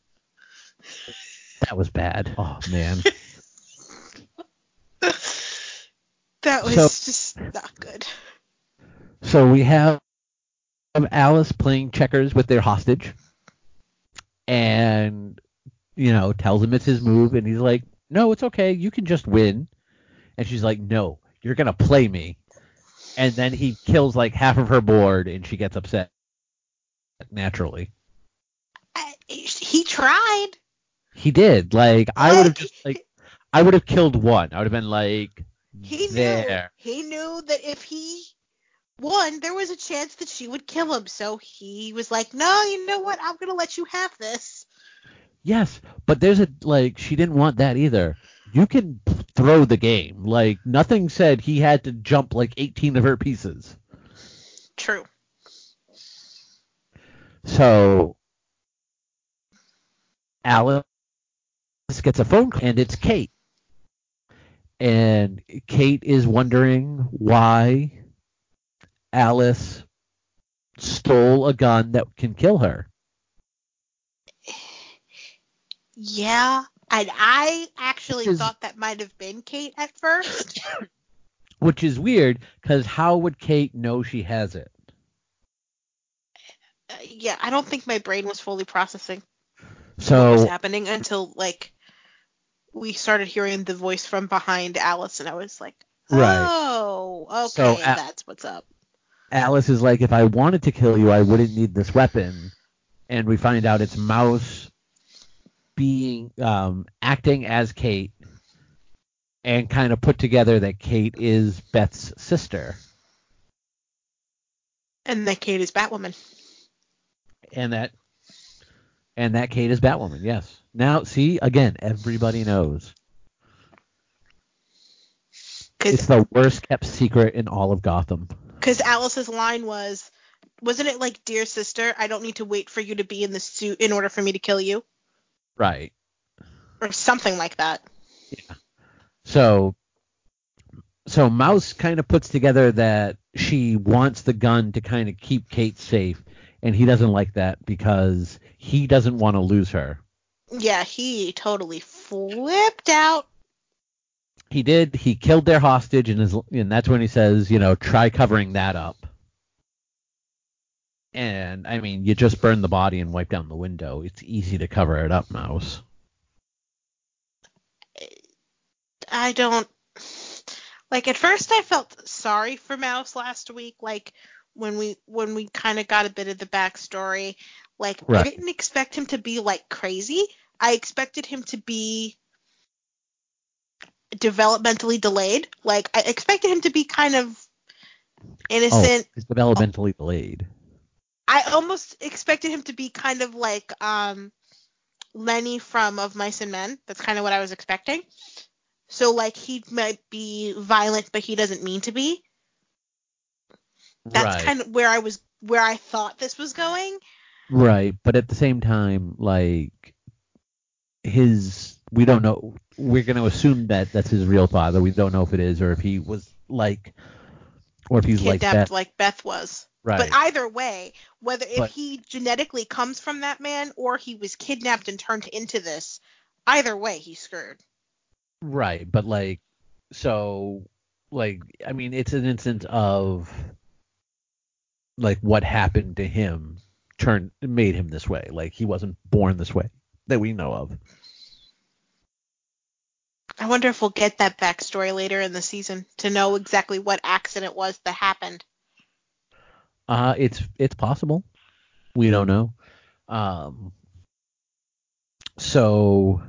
that was bad. Oh man. That was So- just not good. So we have Alice playing checkers with their hostage, and you know tells him it's his move, and he's like, "No, it's okay. You can just win." And she's like, "No, you're gonna play me." And then he kills like half of her board, and she gets upset naturally. I, he tried. He did. Like I would have just like I would have killed one. I would have been like He there. knew. He knew that if he won, there was a chance that she would kill him. So he was like, "No, you know what? I'm gonna let you have this." Yes, but there's a like she didn't want that either. You can throw the game. Like nothing said he had to jump like 18 of her pieces. True. So Alice gets a phone call and it's Kate. And Kate is wondering why Alice stole a gun that can kill her. Yeah. And I actually is- thought that might have been Kate at first. Which is weird because how would Kate know she has it? Uh, yeah, I don't think my brain was fully processing what So was happening until like we started hearing the voice from behind Alice, and I was like, Right. "Oh, okay, So, that's what's up." Alice is like, if I wanted to kill you, I wouldn't need this weapon. And we find out it's Mouse being um, acting as Kate, and kind of put together that Kate is Beth's sister, And that Kate is Batwoman. and that and that Kate is Batwoman. Yes. Now, see again, everybody knows. It's the worst kept secret in all of Gotham. Alice's line was, wasn't it like, "Dear sister, I don't need to wait for you to be in the suit in order for me to kill you," Right. or something like that. Yeah. So so Mouse kind of puts together that she wants the gun to kind of keep Kate safe and he doesn't like that because he doesn't want to lose her. Yeah, he totally flipped out. He did. He killed their hostage and is and that's when he says, you know, try covering that up. And I mean, you just burn the body and wipe down the window. It's easy to cover it up, Mouse. I don't like at first I felt sorry for Mouse last week, like when we when we kind of got a bit of the backstory. Like I didn't expect him to be like crazy. I expected him to be developmentally delayed. Like I expected him to be kind of Oh, innocent. it's developmentally delayed. I I almost expected him to be kind of like um Lenny from Of Mice and Men. That's kind of what I was expecting. So like he might be violent, but he doesn't mean to be. That's right. kind of where I was where I thought this was going. Right, but at the same time, like his, we don't know. We're going to assume that that's his real father. We don't know if it is or if he was like, or if he's like Kidnapped Beth. like Beth was. Right. But either way, whether if But- he genetically comes from that man or he was kidnapped and turned into this, either way he's screwed. Right, but like, so, like, I mean, it's an instance of like what happened to him turned made him this way. Like he wasn't born this way that we know of. I wonder if we'll get that backstory later in the season to know exactly what accident was that happened. Uh, it's it's possible. We don't know. Um, so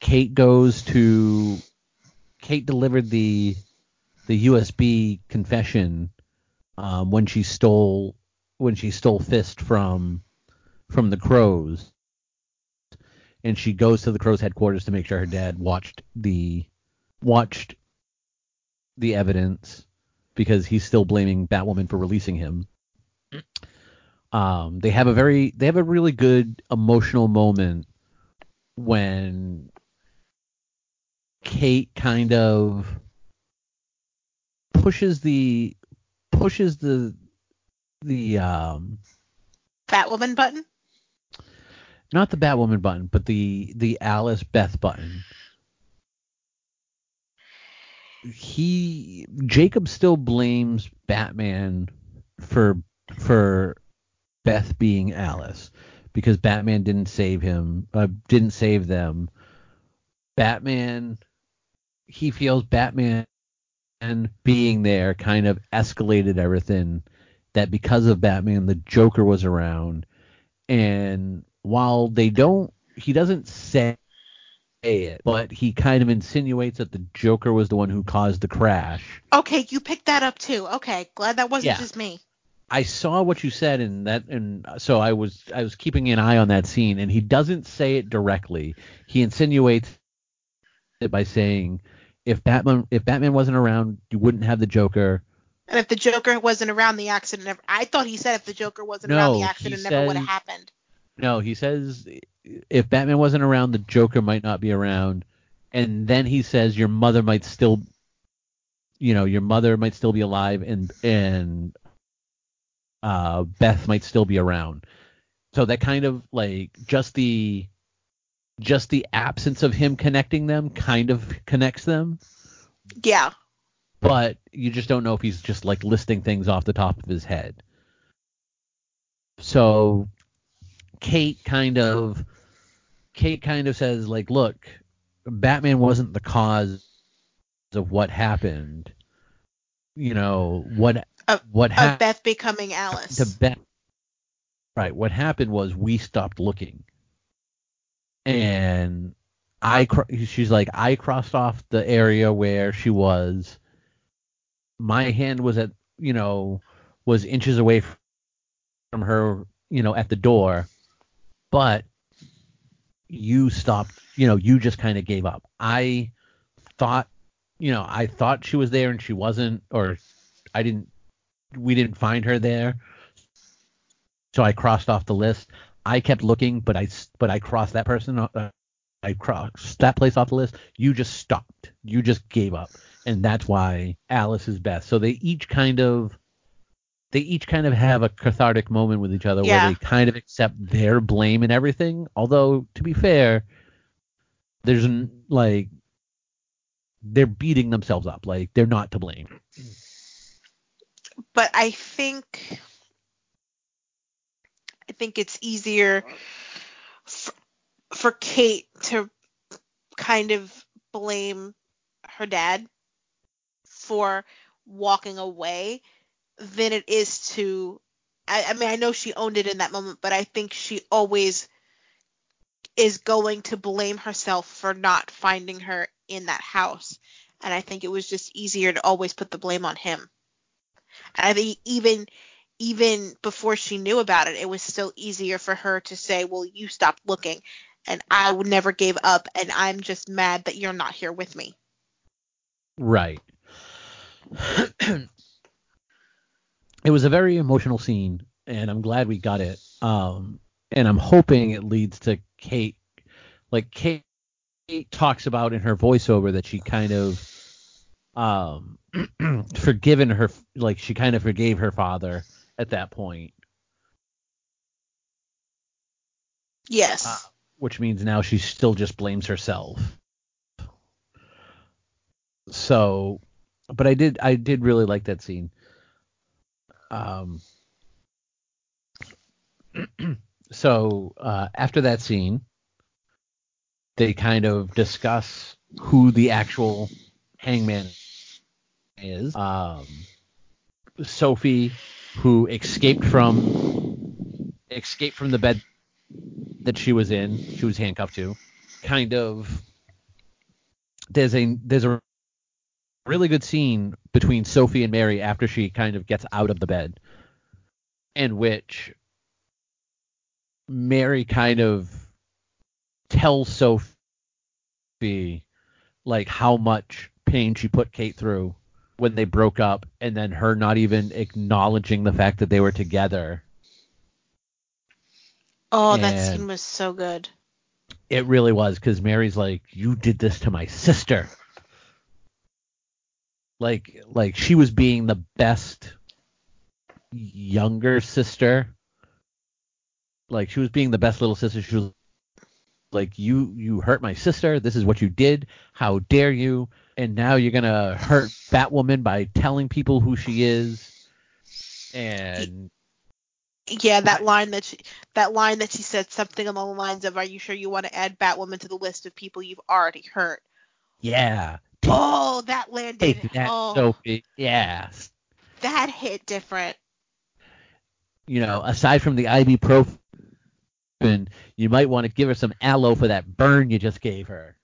Kate goes to Kate delivered the the USB confession um, when she stole when she stole Fist from from the Crows, and she goes to the Crows headquarters to make sure her dad watched the watched the evidence because he's still blaming Batwoman for releasing him. Um, they have a very they have a really good emotional moment when Kate kind of pushes the pushes the the um Batwoman button? Not the Batwoman button, but the the Alice Beth button. He Jacob still blames Batman for for Beth being Alice because Batman didn't save him, uh, didn't save them. Batman, he feels Batman and being there kind of escalated everything. That because of Batman, the Joker was around, and while they don't, he doesn't say it, but he kind of insinuates that the Joker was the one who caused the crash. Okay, you picked that up too. Okay, glad that wasn't Yeah. just me. I saw what you said and that and so I was I was keeping an eye on that scene and he doesn't say it directly. He insinuates it by saying if Batman if Batman wasn't around, you wouldn't have the Joker. And if the Joker wasn't around, the accident never. I thought he said if the Joker wasn't No, around, the accident never would have happened. No, he says if Batman wasn't around, the Joker might not be around. And then he says your mother might still you know, your mother might still be alive and and uh Beth might still be around. So that kind of like just the just the absence of him connecting them kind of connects them, Yeah. but you just don't know if he's just like listing things off the top of his head. So Kate kind of Kate kind of says like, look, Batman wasn't the cause of what happened. You know, what Of- what Of happened Beth becoming Alice. to Beth. Right. What happened was we stopped looking, and I. She's like, I crossed off the area where she was. My hand was at, you know, was inches away from her, you know, at the door, but you stopped. You know, you just kind of gave up. I thought, you know, I thought she was there and she wasn't, or I didn't. We didn't find her there so I crossed off the list. I kept looking, but I but I crossed that person. Uh, I crossed that place off the list. You just stopped. You just gave up, and that's why Alice is Beth. So they each kind of they each kind of have a cathartic moment with each other Yeah. where they kind of accept their blame and everything. Although to be fair, there's like they're beating themselves up. Like they're not to blame. but I think I think it's easier for, for Kate to kind of blame her dad for walking away than it is to I, I mean I know she owned it in that moment, but I think she always is going to blame herself for not finding her in that house. And I think it was just easier to always put the blame on him. And I think even even before she knew about it, it was still easier for her to say, "Well, you stopped looking." And I would never gave up, and I'm just mad that you're not here with me. Right. it was a very emotional scene, and I'm glad we got it. Um, and I'm hoping it leads to Kate. Like Kate talks about in her voiceover that she kind of um forgiven her like she kind of forgave her father at that point Yes. uh, which means now she still just blames herself so but i did i did really like that scene um so uh after that scene they kind of discuss who the actual hangman is. Um, Sophie, who escaped from escaped from the bed that she was in, she was handcuffed to. Kind of there's a there's a really good scene between Sophie and Mary after she kind of gets out of the bed, in which Mary kind of tells Sophie like how much pain she put Kate through when they broke up and then her not even acknowledging the fact that they were together. oh, that scene was so good. It really was cuz Mary's like you did this to my sister. Like like she was being the best younger sister. Like she was being the best little sister. She was like you you hurt my sister. This is what you did. How dare you? And now you're going to hurt Batwoman by telling people who she is. And Yeah, that line that she that line that she said something along the lines of, "Are you sure you want to add Batwoman to the list of people you've already hurt?" yeah, Oh, that landed. take that, oh, Sophie. Yeah, that hit different. you know, aside from the ibuprofen, you might want to give her some aloe for that burn you just gave her.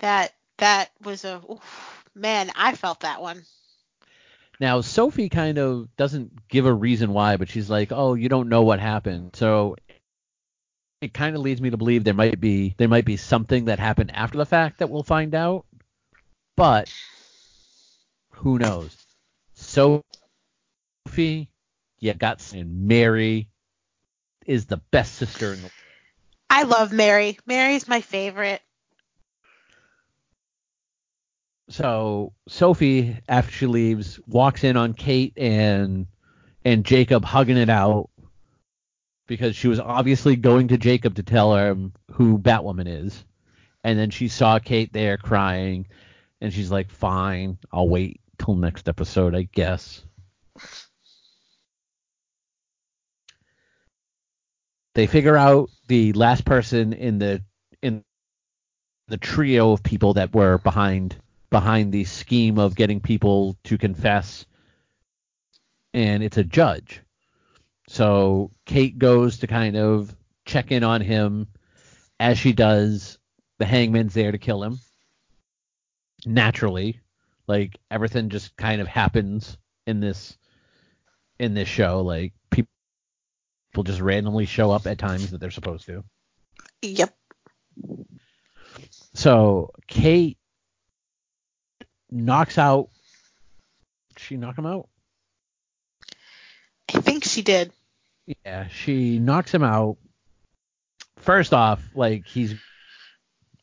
That that was a oof, man. I felt that one. Now, Sophie kind of doesn't give a reason why, but she's like, "Oh, you don't know what happened." So it kind of leads me to believe there might be there might be something that happened after the fact that we'll find out. But who knows? Sophie, you got and Mary is the best sister in the world. I love Mary. Mary's my favorite. so Sophie, after she leaves, walks in on Kate and and Jacob hugging it out because she was obviously going to Jacob to tell him who Batwoman is, and then she saw Kate there crying, and she's like, "Fine, I'll wait till next episode, I guess." They figure out the last person in the in the trio of people that were behind behind the scheme of getting people to confess. And it's a judge. So kate goes to kind of check in on him. As she does the hangman's there to kill him naturally like everything just kind of happens in this in this show like people just randomly show up at times that they're supposed to Yep. so Kate knocks out. Did she knock him out? I think she did. Yeah, she knocks him out. First off, like he's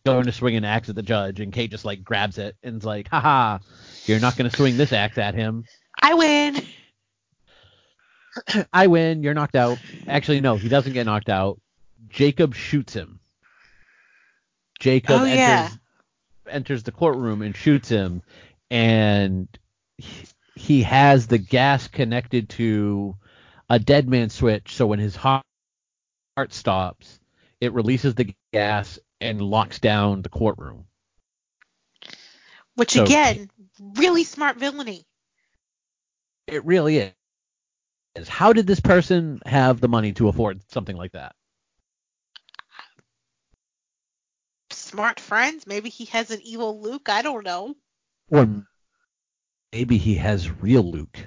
going to swing an axe at the judge, and Kate just like grabs it and's like, "Haha, you're not going to swing this axe at him. I win. I win. You're knocked out." Actually, no, he doesn't get knocked out. Jacob shoots him. Jacob Oh, yeah. enters enters the courtroom and shoots him, and he, he has the gas connected to a dead man switch. So when his heart, heart stops, it releases the gas and locks down the courtroom. Which So- again, really smart villainy. It really is. How did this person have the money to afford something like that? Smart friends. Maybe he has an evil Luke. I don't know. Or maybe he has real Luke.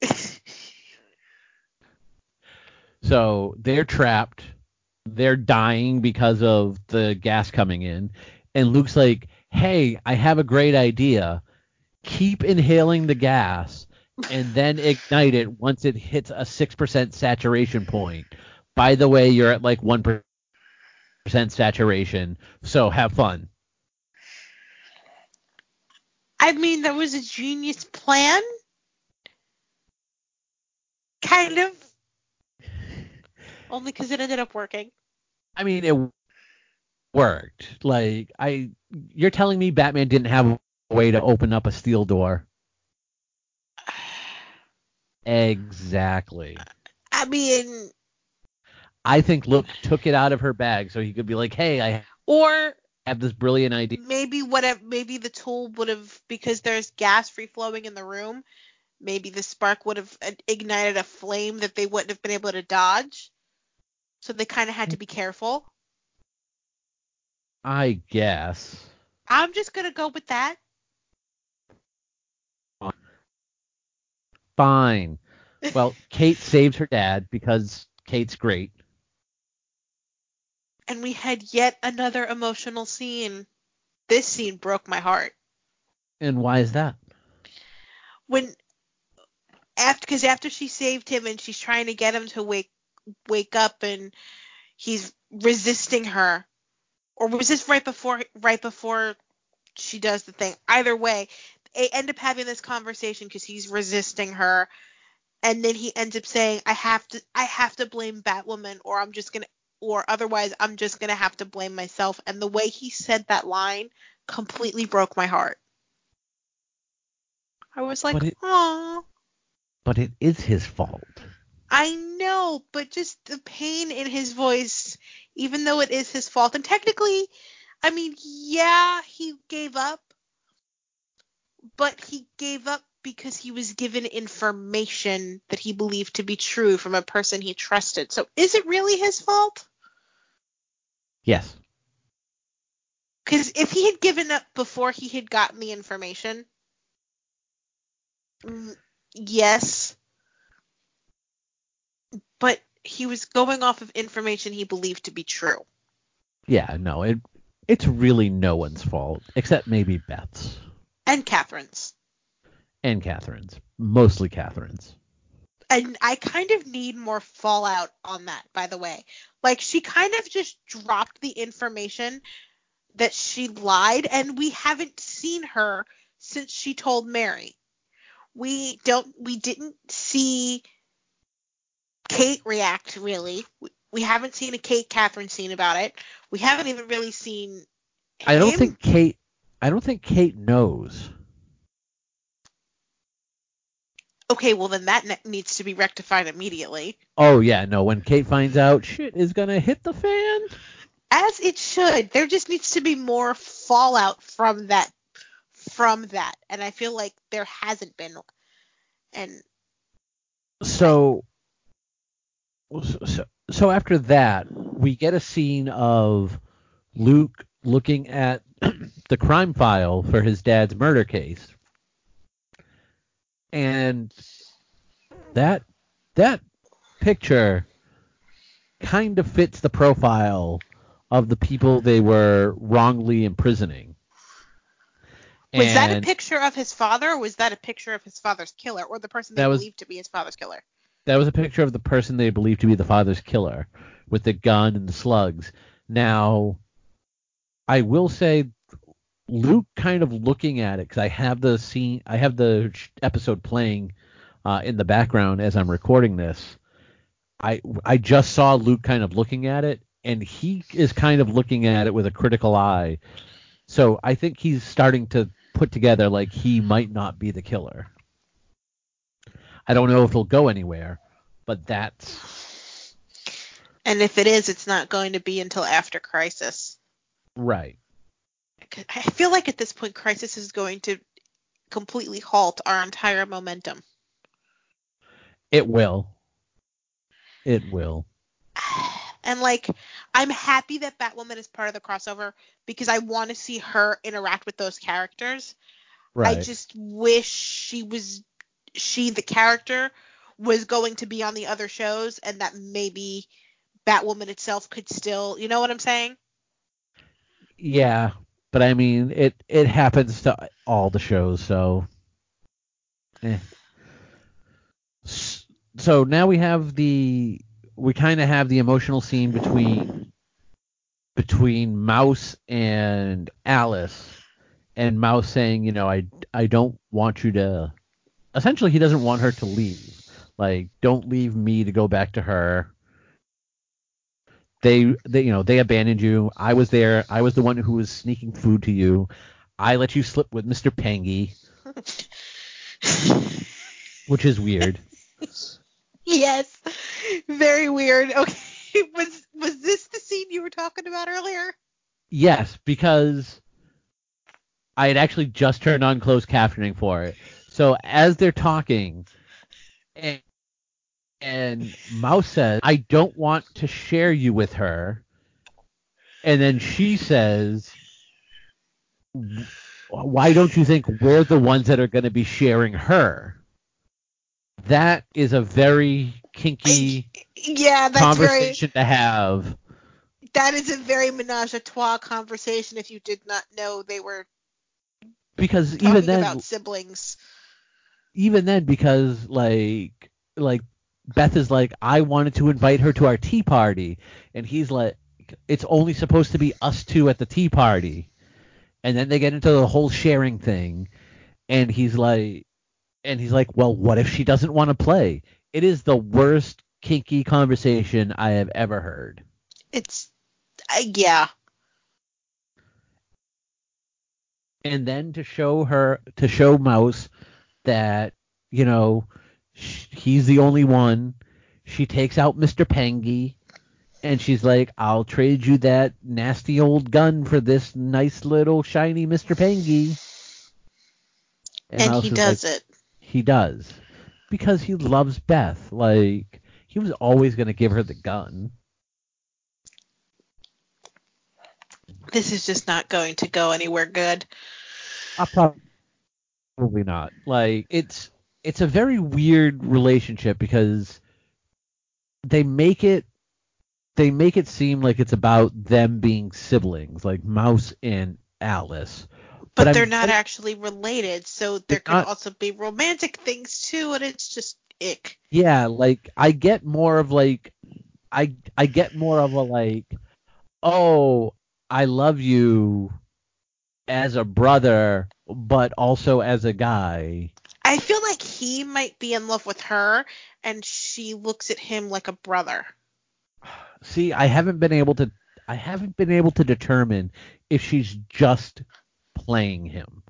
So they're trapped. They're dying because of the gas coming in. And Luke's like, hey, I have a great idea. Keep inhaling the gas and then ignite it once it hits a 6% saturation point. By the way, you're at like 1% saturation, so have fun. I mean, that was a genius plan. Kind of. Only because it ended up working. I mean, it worked. Like, I, you're telling me Batman didn't have a way to open up a steel door? Exactly. I mean, I think Luke took it out of her bag so he could be like, "Hey, I or have this brilliant idea." maybe whatever, maybe the tool would have because there's gas free flowing in the room. Maybe the spark would have ignited a flame that they wouldn't have been able to dodge. So they kind of had to be careful. I guess. I'm just gonna go with that. Fine. Well, Kate saves her dad because Kate's great. And we had yet another emotional scene. This scene broke my heart. And why is that? When after because after she saved him and she's trying to get him to wake wake up and he's resisting her. Or was this right before right before she does the thing? Either way they end up having this conversation because he's resisting her. And then he ends up saying i have to i have to blame batwoman or i'm just gonna or otherwise i'm just gonna have to blame myself. And the way he said that line completely broke my heart. I was like oh But it is his fault. Know, but just the pain in his voice, even though it is his fault. And technically, I mean, yeah, he gave up, but he gave up because he was given information that he believed to be true from a person he trusted. So is it really his fault? Yes. Because if he had given up before he had gotten the information, mm, yes. But he was going off of information he believed to be true. Yeah, no, it it's really no one's fault except maybe Beth's And Catherine's. and Catherine's, mostly Catherine's. And I kind of need more fallout on that, by the way. Like, she kind of just dropped the information that she lied, and we haven't seen her since she told Mary. We don't, we didn't see Kate react really. We, we haven't seen a Kate Catherine scene about it. We haven't even really seen. I don't him- think Kate I don't think Kate knows. Okay, well then that ne- needs to be rectified immediately. Oh yeah, no, when Kate finds out shit is gonna hit the fan. as it should. There just needs to be more fallout from that from that. And I feel like there hasn't been and So so, so after that, we get a scene of Luke looking at the crime file for his dad's murder case. And that that picture kind of fits the profile of the people they were wrongly imprisoning. was that a picture of his father or was that a picture of his father's killer or the person they was- believed to be his father's killer? That was a picture of the person they believed to be the father's killer with the gun and the slugs. Now, I will say, Luke kind of looking at it because I have the scene, I have the episode playing uh, in the background as I'm recording this. I I just saw Luke kind of looking at it, and he is kind of looking at it with a critical eye. So I think he's starting to put together like he might not be the killer. I don't know if it'll go anywhere, but that's And if it is, it's not going to be until after Crisis. right. I feel like at this point Crisis is going to completely halt our entire momentum. It will. It will. And like, I'm happy that Batwoman is part of the crossover because I want to see her interact with those characters. Right. I just wish she was she the character was going to be on the other shows and that maybe Batwoman itself could still, you know what I'm saying? Yeah, but I mean, it it happens to all the shows, so. Eh. So now we have the we kind of have the emotional scene between between Mouse and Alice, and Mouse saying, you know, I I don't want you to. Essentially, he doesn't want her to leave. Like, don't leave me to go back to her they they you know they abandoned you i was there i was the one who was sneaking food to you i let you slip with mr pengy which is weird yes. Very weird. Okay. Was was this the scene you were talking about earlier? yes because i had actually just turned on closed captioning for it so as they're talking and and mouse says i don't want to share you with her. And then she says why don't you think we're the ones that are going to be sharing her? That is a very kinky Yeah, that's conversation to have. Very that is a very menage a trois conversation if you did not know they were because even then about siblings. Even then because like like Beth is like I wanted to invite her to our tea party and he's like it's only supposed to be us two at the tea party. And then they get into the whole sharing thing and he's like and he's like well what if she doesn't want to play? It is the worst kinky conversation I have ever heard. It's uh, yeah. and then to show her to show Mouse that you know sh- he's the only one. She takes out Mr. Pengy, and she's like, "I'll trade you that nasty old gun for this nice little shiny Mr. Pengy." And, Mouse he does like, it. He does because he loves Beth. Like he was always going to give her the gun. This is just not going to go anywhere good. Uh, probably not. Like it's it's a very weird relationship because they make it they make it seem like it's about them being siblings, like Mouse and Alice. But, I'm they're not very- actually related, so there could not- also be romantic things too, and it's just ick. Yeah, like I get more of like I I get more of a like oh, I love you as a brother but also as a guy. I feel like he might be in love with her, and she looks at him like a brother. See, I haven't been able to I haven't been able to determine if she's just playing him.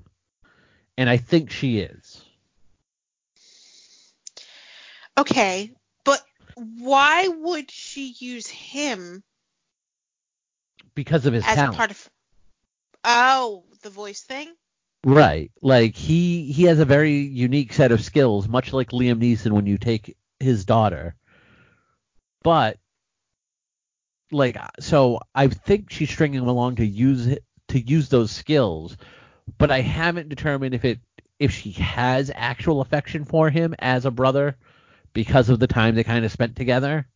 And I think she is. Okay, but why would she use him Because of his as talent. a part of? Oh, the voice thing. Right. Like he he has a very unique set of skills, much like Liam Neeson when you take his daughter. But like so I think she's stringing him along to use to use those skills, but I haven't determined if it if she has actual affection for him as a brother because of the time they kind of spent together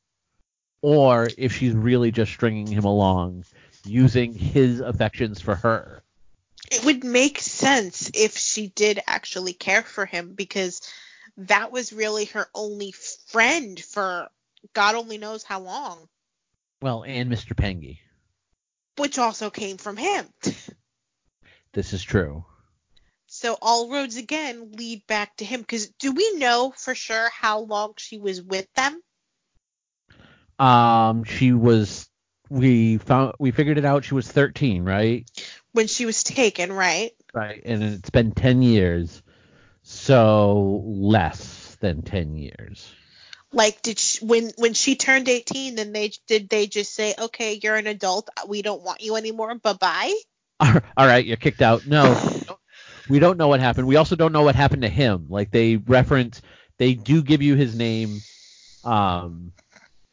or if she's really just stringing him along using his affections for her. It would make sense if she did actually care for him because that was really her only friend for God only knows how long, Well, and Mr. Pengy. which also came from him. This is true. So all roads again lead back to him because do we know for sure how long she was with them? Um, she was we found we figured it out. She was 13, right? When she was taken, right? Right, and it's been 10 years, so less than 10 years. Like, did she, when when she turned 18, then they did they just say, okay, you're an adult, we don't want you anymore, bye bye? All right, you're kicked out. No, we don't know what happened. We also don't know what happened to him. Like they reference, they do give you his name. Um,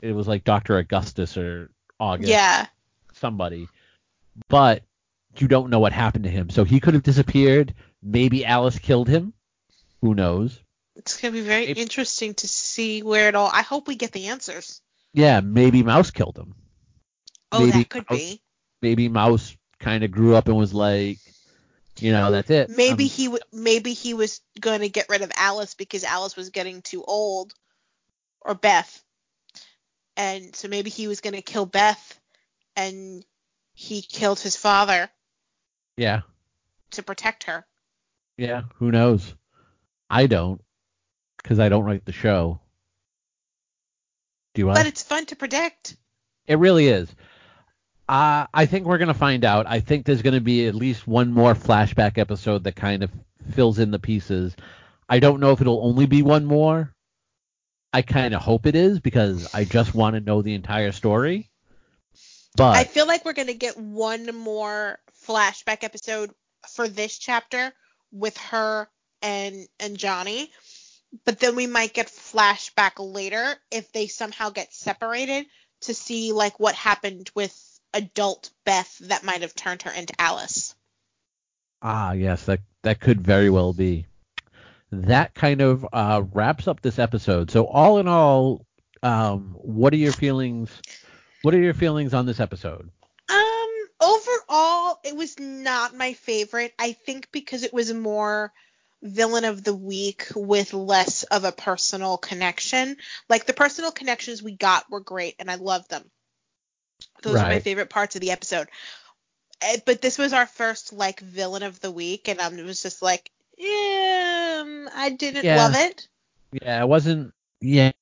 it was like Doctor Augustus or August. Yeah, somebody, but you don't know what happened to him. So he could have disappeared. Maybe Alice killed him. Who knows? It's gonna be very interesting to see where it all. I hope we get the answers. Yeah, maybe Mouse killed him. Oh, Maybe that could Mouse- be. Maybe Mouse kind of grew up and was like, you know, that's it. Maybe Um, he w- maybe he was going to get rid of Alice because Alice was getting too old, or Beth, and so maybe he was going to kill Beth, and he killed his father yeah, to protect her. yeah. Who knows? I don't, because I don't write the show. Do I? But it's fun to predict. It really is. Uh, I think we're gonna find out. I think there's gonna be at least one more flashback episode that kind of fills in the pieces. I don't know if it'll only be one more. I kind of hope it is because I just want to know the entire story. But I feel like we're going to get one more flashback episode for this chapter with her and and Johnny. But then we might get flashback later if they somehow get separated to see like what happened with adult Beth that might have turned her into Alice. Ah, yes, that that could very well be. That kind of uh, wraps up this episode. So all in all, um, what are your feelings? What are your feelings on this episode? It was not my favorite. I think because it was more villain of the week with less of a personal connection. Like the personal connections we got were great and I love them. Those are my favorite parts of the episode. Eh, But this was our first like villain of the week and um, it was just like, yeah, I didn't Yeah. love it. Yeah, it wasn't. Yeah,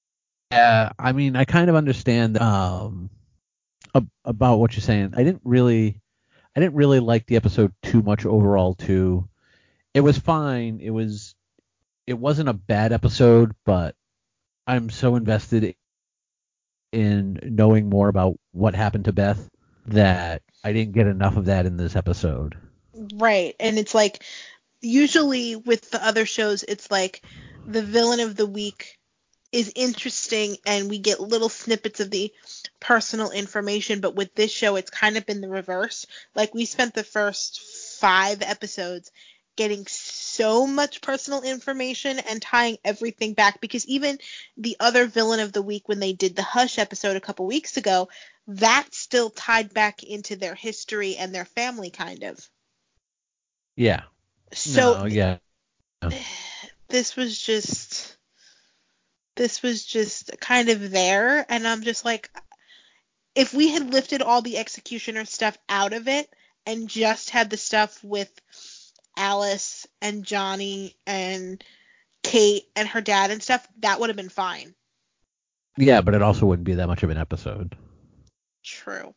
yeah. I mean, I kind of understand um ab- about what you're saying. I didn't really, I didn't really like the episode too much overall. Too, it was fine. It was, it wasn't a bad episode, but I'm so invested in knowing more about what happened to Beth that I didn't get enough of that in this episode. Right. And it's like usually with the other shows it's like the villain of the week is interesting and we get little snippets of the personal information, but with this show it's kind of been the reverse. Like we spent the first 5 episodes getting so much personal information and tying everything back because even the other villain of the week when they did the Hush episode a couple weeks ago, that still tied back into their history and their family kind of. Yeah. So no, yeah. this was just this was just kind of there and I'm just like if we had lifted all the executioner stuff out of it and just had the stuff with Alice and Johnny and Kate and her dad and stuff, that would have been fine. Yeah, but it also wouldn't be that much of an episode. True.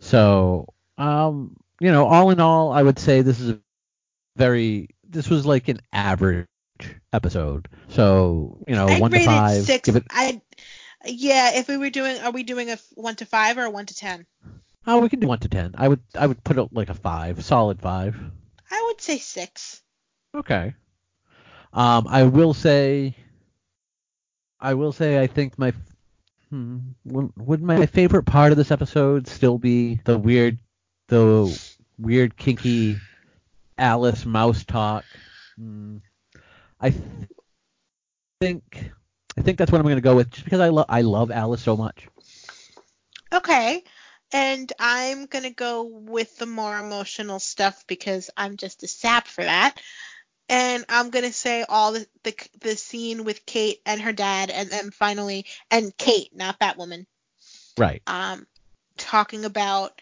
So, um, you know, all in all, I would say this is a very this was like an average episode. So, you know, I'd one to five. six. Give it. I yeah, if we were doing are we doing a 1 to 5 or a 1 to 10? Oh, we can do one to ten. I would I would put it like a five, solid five. I would say 6. Okay. Um, I will say, I will say, I think my hmm, would would my favorite part of this episode still be the weird, the weird kinky Alice mouse talk. Hmm. I th- think I think that's what I'm going to go with, just because I love I love Alice so much. Okay. And I'm going to go with the more emotional stuff because I'm just a sap for that. And I'm going to say all the, the the scene with Kate and her dad and then finally and Kate, not Batwoman, Right. um talking about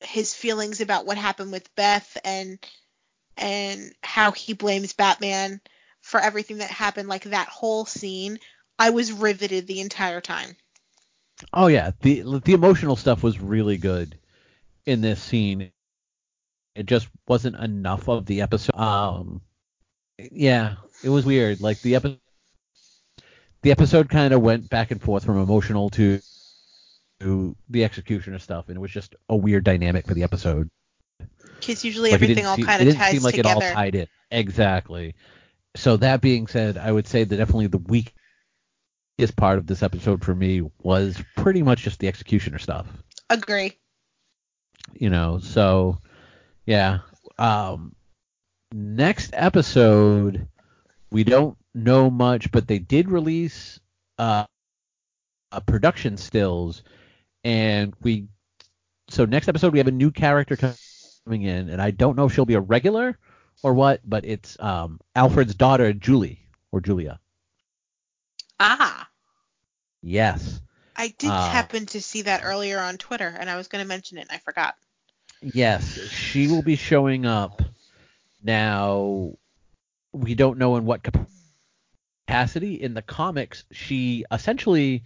his feelings about what happened with Beth and and how he blames Batman for everything that happened like that whole scene. I was riveted the entire time. Oh yeah, the the emotional stuff was really good in this scene. It just wasn't enough of the episode. Um, yeah, it was weird. Like the episode, the episode kind of went back and forth from emotional to to the executioner stuff, and it was just a weird dynamic for the episode. Because usually Like, everything all kind it of didn't seem like together. it all tied in. Exactly. So that being said, I would say that definitely the weakest part of this episode for me was pretty much just the executioner stuff. Agree. you know so yeah um next episode we don't know much, but they did release uh, a production stills, and we. So next episode we have a new character coming in, and I don't know if she'll be a regular or what, but it's um, Alfred's daughter Julie or Julia. Ah, Yes. I did Uh, happen to see that earlier on Twitter, and I was going to mention it, and I forgot. Yes, she will be showing up. Now, we don't know in what capacity. In the comics, she essentially,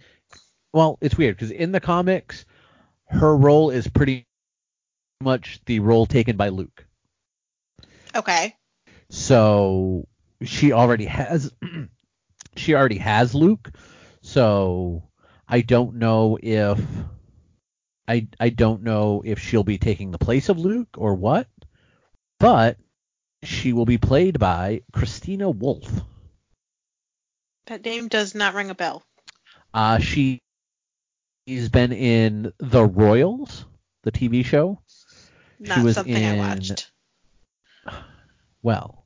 well, it's weird because in the comics, her role is pretty much the role taken by Luke. Okay. So she already has, she already has Luke. So I don't know if I I don't know if she'll be taking the place of Luke or what, but she will be played by Christina Wolfe. That name does not ring a bell. Uh, she she's been in The Royals, the TV show. Not was something I in- watched. Well,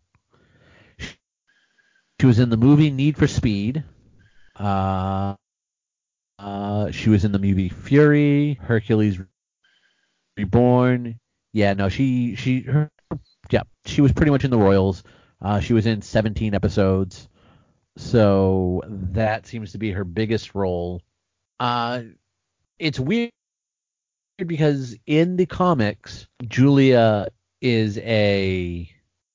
she was in the movie Need for Speed. Uh, uh, she was in the movie Fury, Hercules Reborn. Yeah, no, she she her yeah, she was pretty much in the Royals. Uh, she was in 17 episodes, so that seems to be her biggest role. Uh, it's weird because in the comics, Julia is a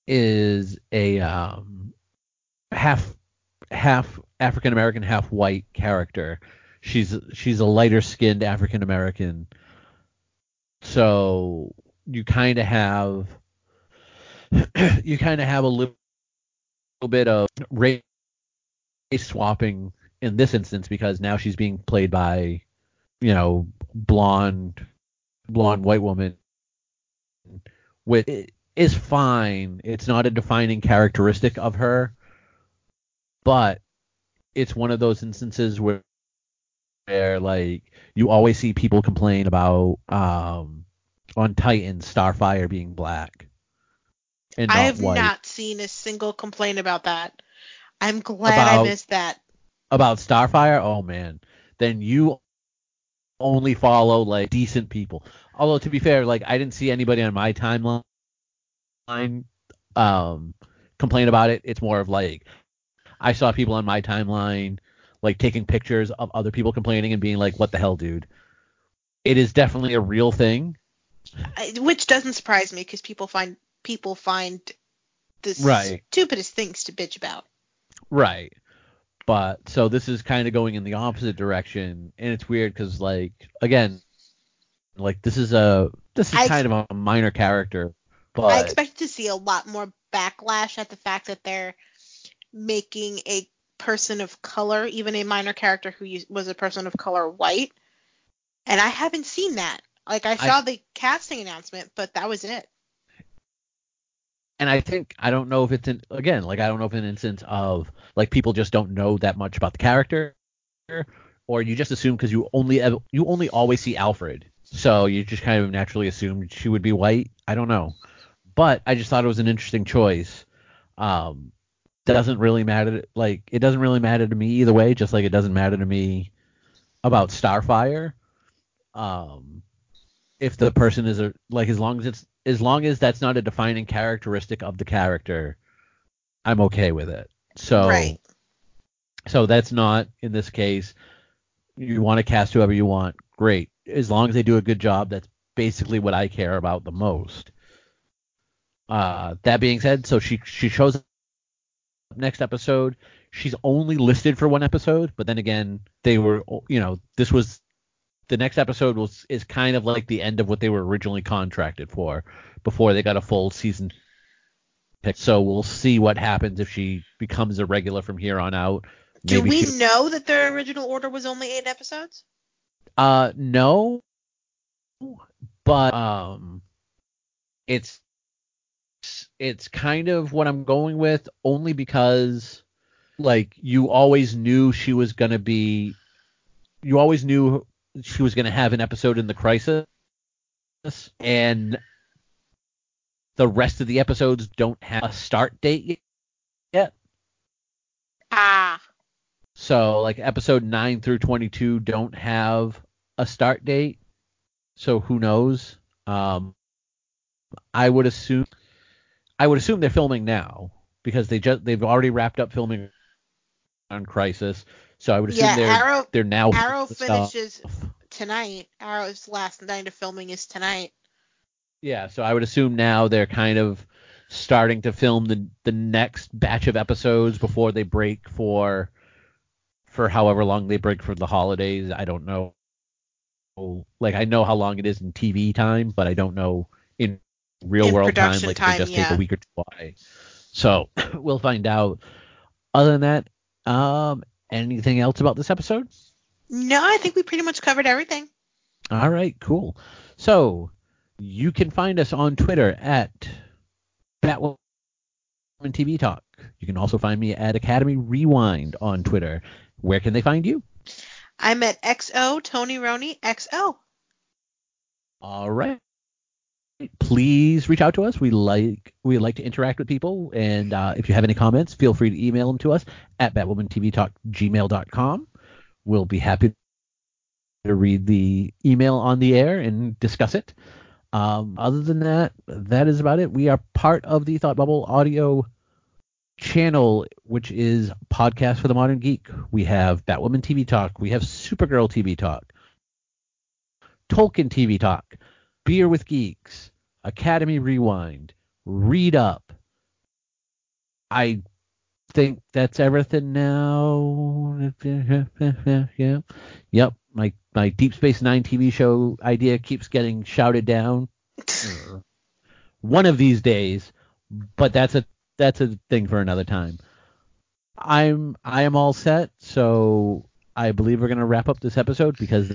is a um, half half African American, half white character. She's she's a lighter skinned African American. So you kind of have you kind of have a little, little bit of race swapping in this instance because now she's being played by you know blonde blonde white woman with is fine. It's not a defining characteristic of her, but it's one of those instances where where like you always see people complain about um on Titan Starfire being black and I have white. not seen a single complaint about that. I'm glad I missed that. about Starfire, oh man, then you only follow like decent people. Although to be fair, like I didn't see anybody on my timeline um complain about it. It's more of like I saw people on my timeline like taking pictures of other people complaining and being like, "What the hell, dude?" It is definitely a real thing. I, which doesn't surprise me because people find people find the Right. stupidest things to bitch about. Right. But so this is kind of going in the opposite direction, and it's weird because like again, like this is a this is I kind of a minor character, but I expected to see a lot more backlash at the fact that they're making a person of color, even a minor character who was a person of color, white. And I haven't seen that. Like I I- saw the casting announcement, but that was it. and I think I don't know if it's in again like I don't know if it's an instance of like people just don't know that much about the character, or you just assume because you only ev- you only always see Alfred, so you just kind of naturally assumed she would be white. I don't know, but I just thought it was an interesting choice. Um, doesn't really matter like it doesn't really matter to me either way, just like it doesn't matter to me about Starfire. Um, if the person is a like as long as it's as long as that's not a defining characteristic of the character, I'm okay with it. So Right. so that's not in this case. You want to cast whoever you want, great. As long as they do a good job, that's basically what I care about the most. Uh, that being said, so she she shows up next episode. She's only listed for one episode, but then again, they were you know this was the next episode was is kind of like the end of what they were originally contracted for before they got a full season pick. So we'll see what happens if she becomes a regular from here on out. Do we she- know that their original order was only eight episodes? Uh, no, but um, it's it's kind of what I'm going with only because like you always knew she was gonna be, you always knew she was gonna have an episode in the crisis, and the rest of the episodes don't have a start date yet. Ah. So like episode 9 through 22 don't have a start date. So who knows? Um I would assume I would assume they're filming now because they just they've already wrapped up filming on Crisis. So I would assume Yeah, they're Arrow they're now Arrow stuff. finishes tonight. Arrow's last night of filming is tonight. Yeah, so I would assume now they're kind of starting to film the the next batch of episodes before they break for for however long they break for the holidays. I don't know. Like I know how long it is in TV time, but I don't know in real In world time. Like time, they just take a week or two away. So we'll find out. Other than that, um, anything else about this episode? No, I think we pretty much covered everything. All right, cool. So you can find us on Twitter at Batwoman TV Talk. You can also find me at Academy Rewind on Twitter. Where can they find you? I'm at XO Tony Roney XO. All right. Please reach out to us. We like we like to interact with people, and uh, if you have any comments, feel free to email them to us at batwomantvtalk@gmail.com. We'll be happy to read the email on the air and discuss it. Um, other than that, that is about it. We are part of the Thought Bubble Audio channel, which is podcast for the modern geek. We have Batwoman TV Talk. We have Supergirl TV Talk. Tolkien TV Talk. Beer with Geeks. Academy Rewind. Read Up. I think that's everything now. yeah. Yep. My my Deep Space Nine TV show idea keeps getting shouted down. One of these days, but that's a that's a thing for another time. I'm I am all set, so I believe we're gonna wrap up this episode because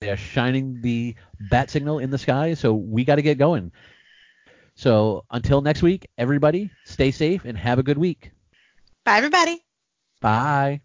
they are shining the bat signal in the sky, so we got to get going. So until next week, everybody, stay safe and have a good week. Bye everybody. Bye.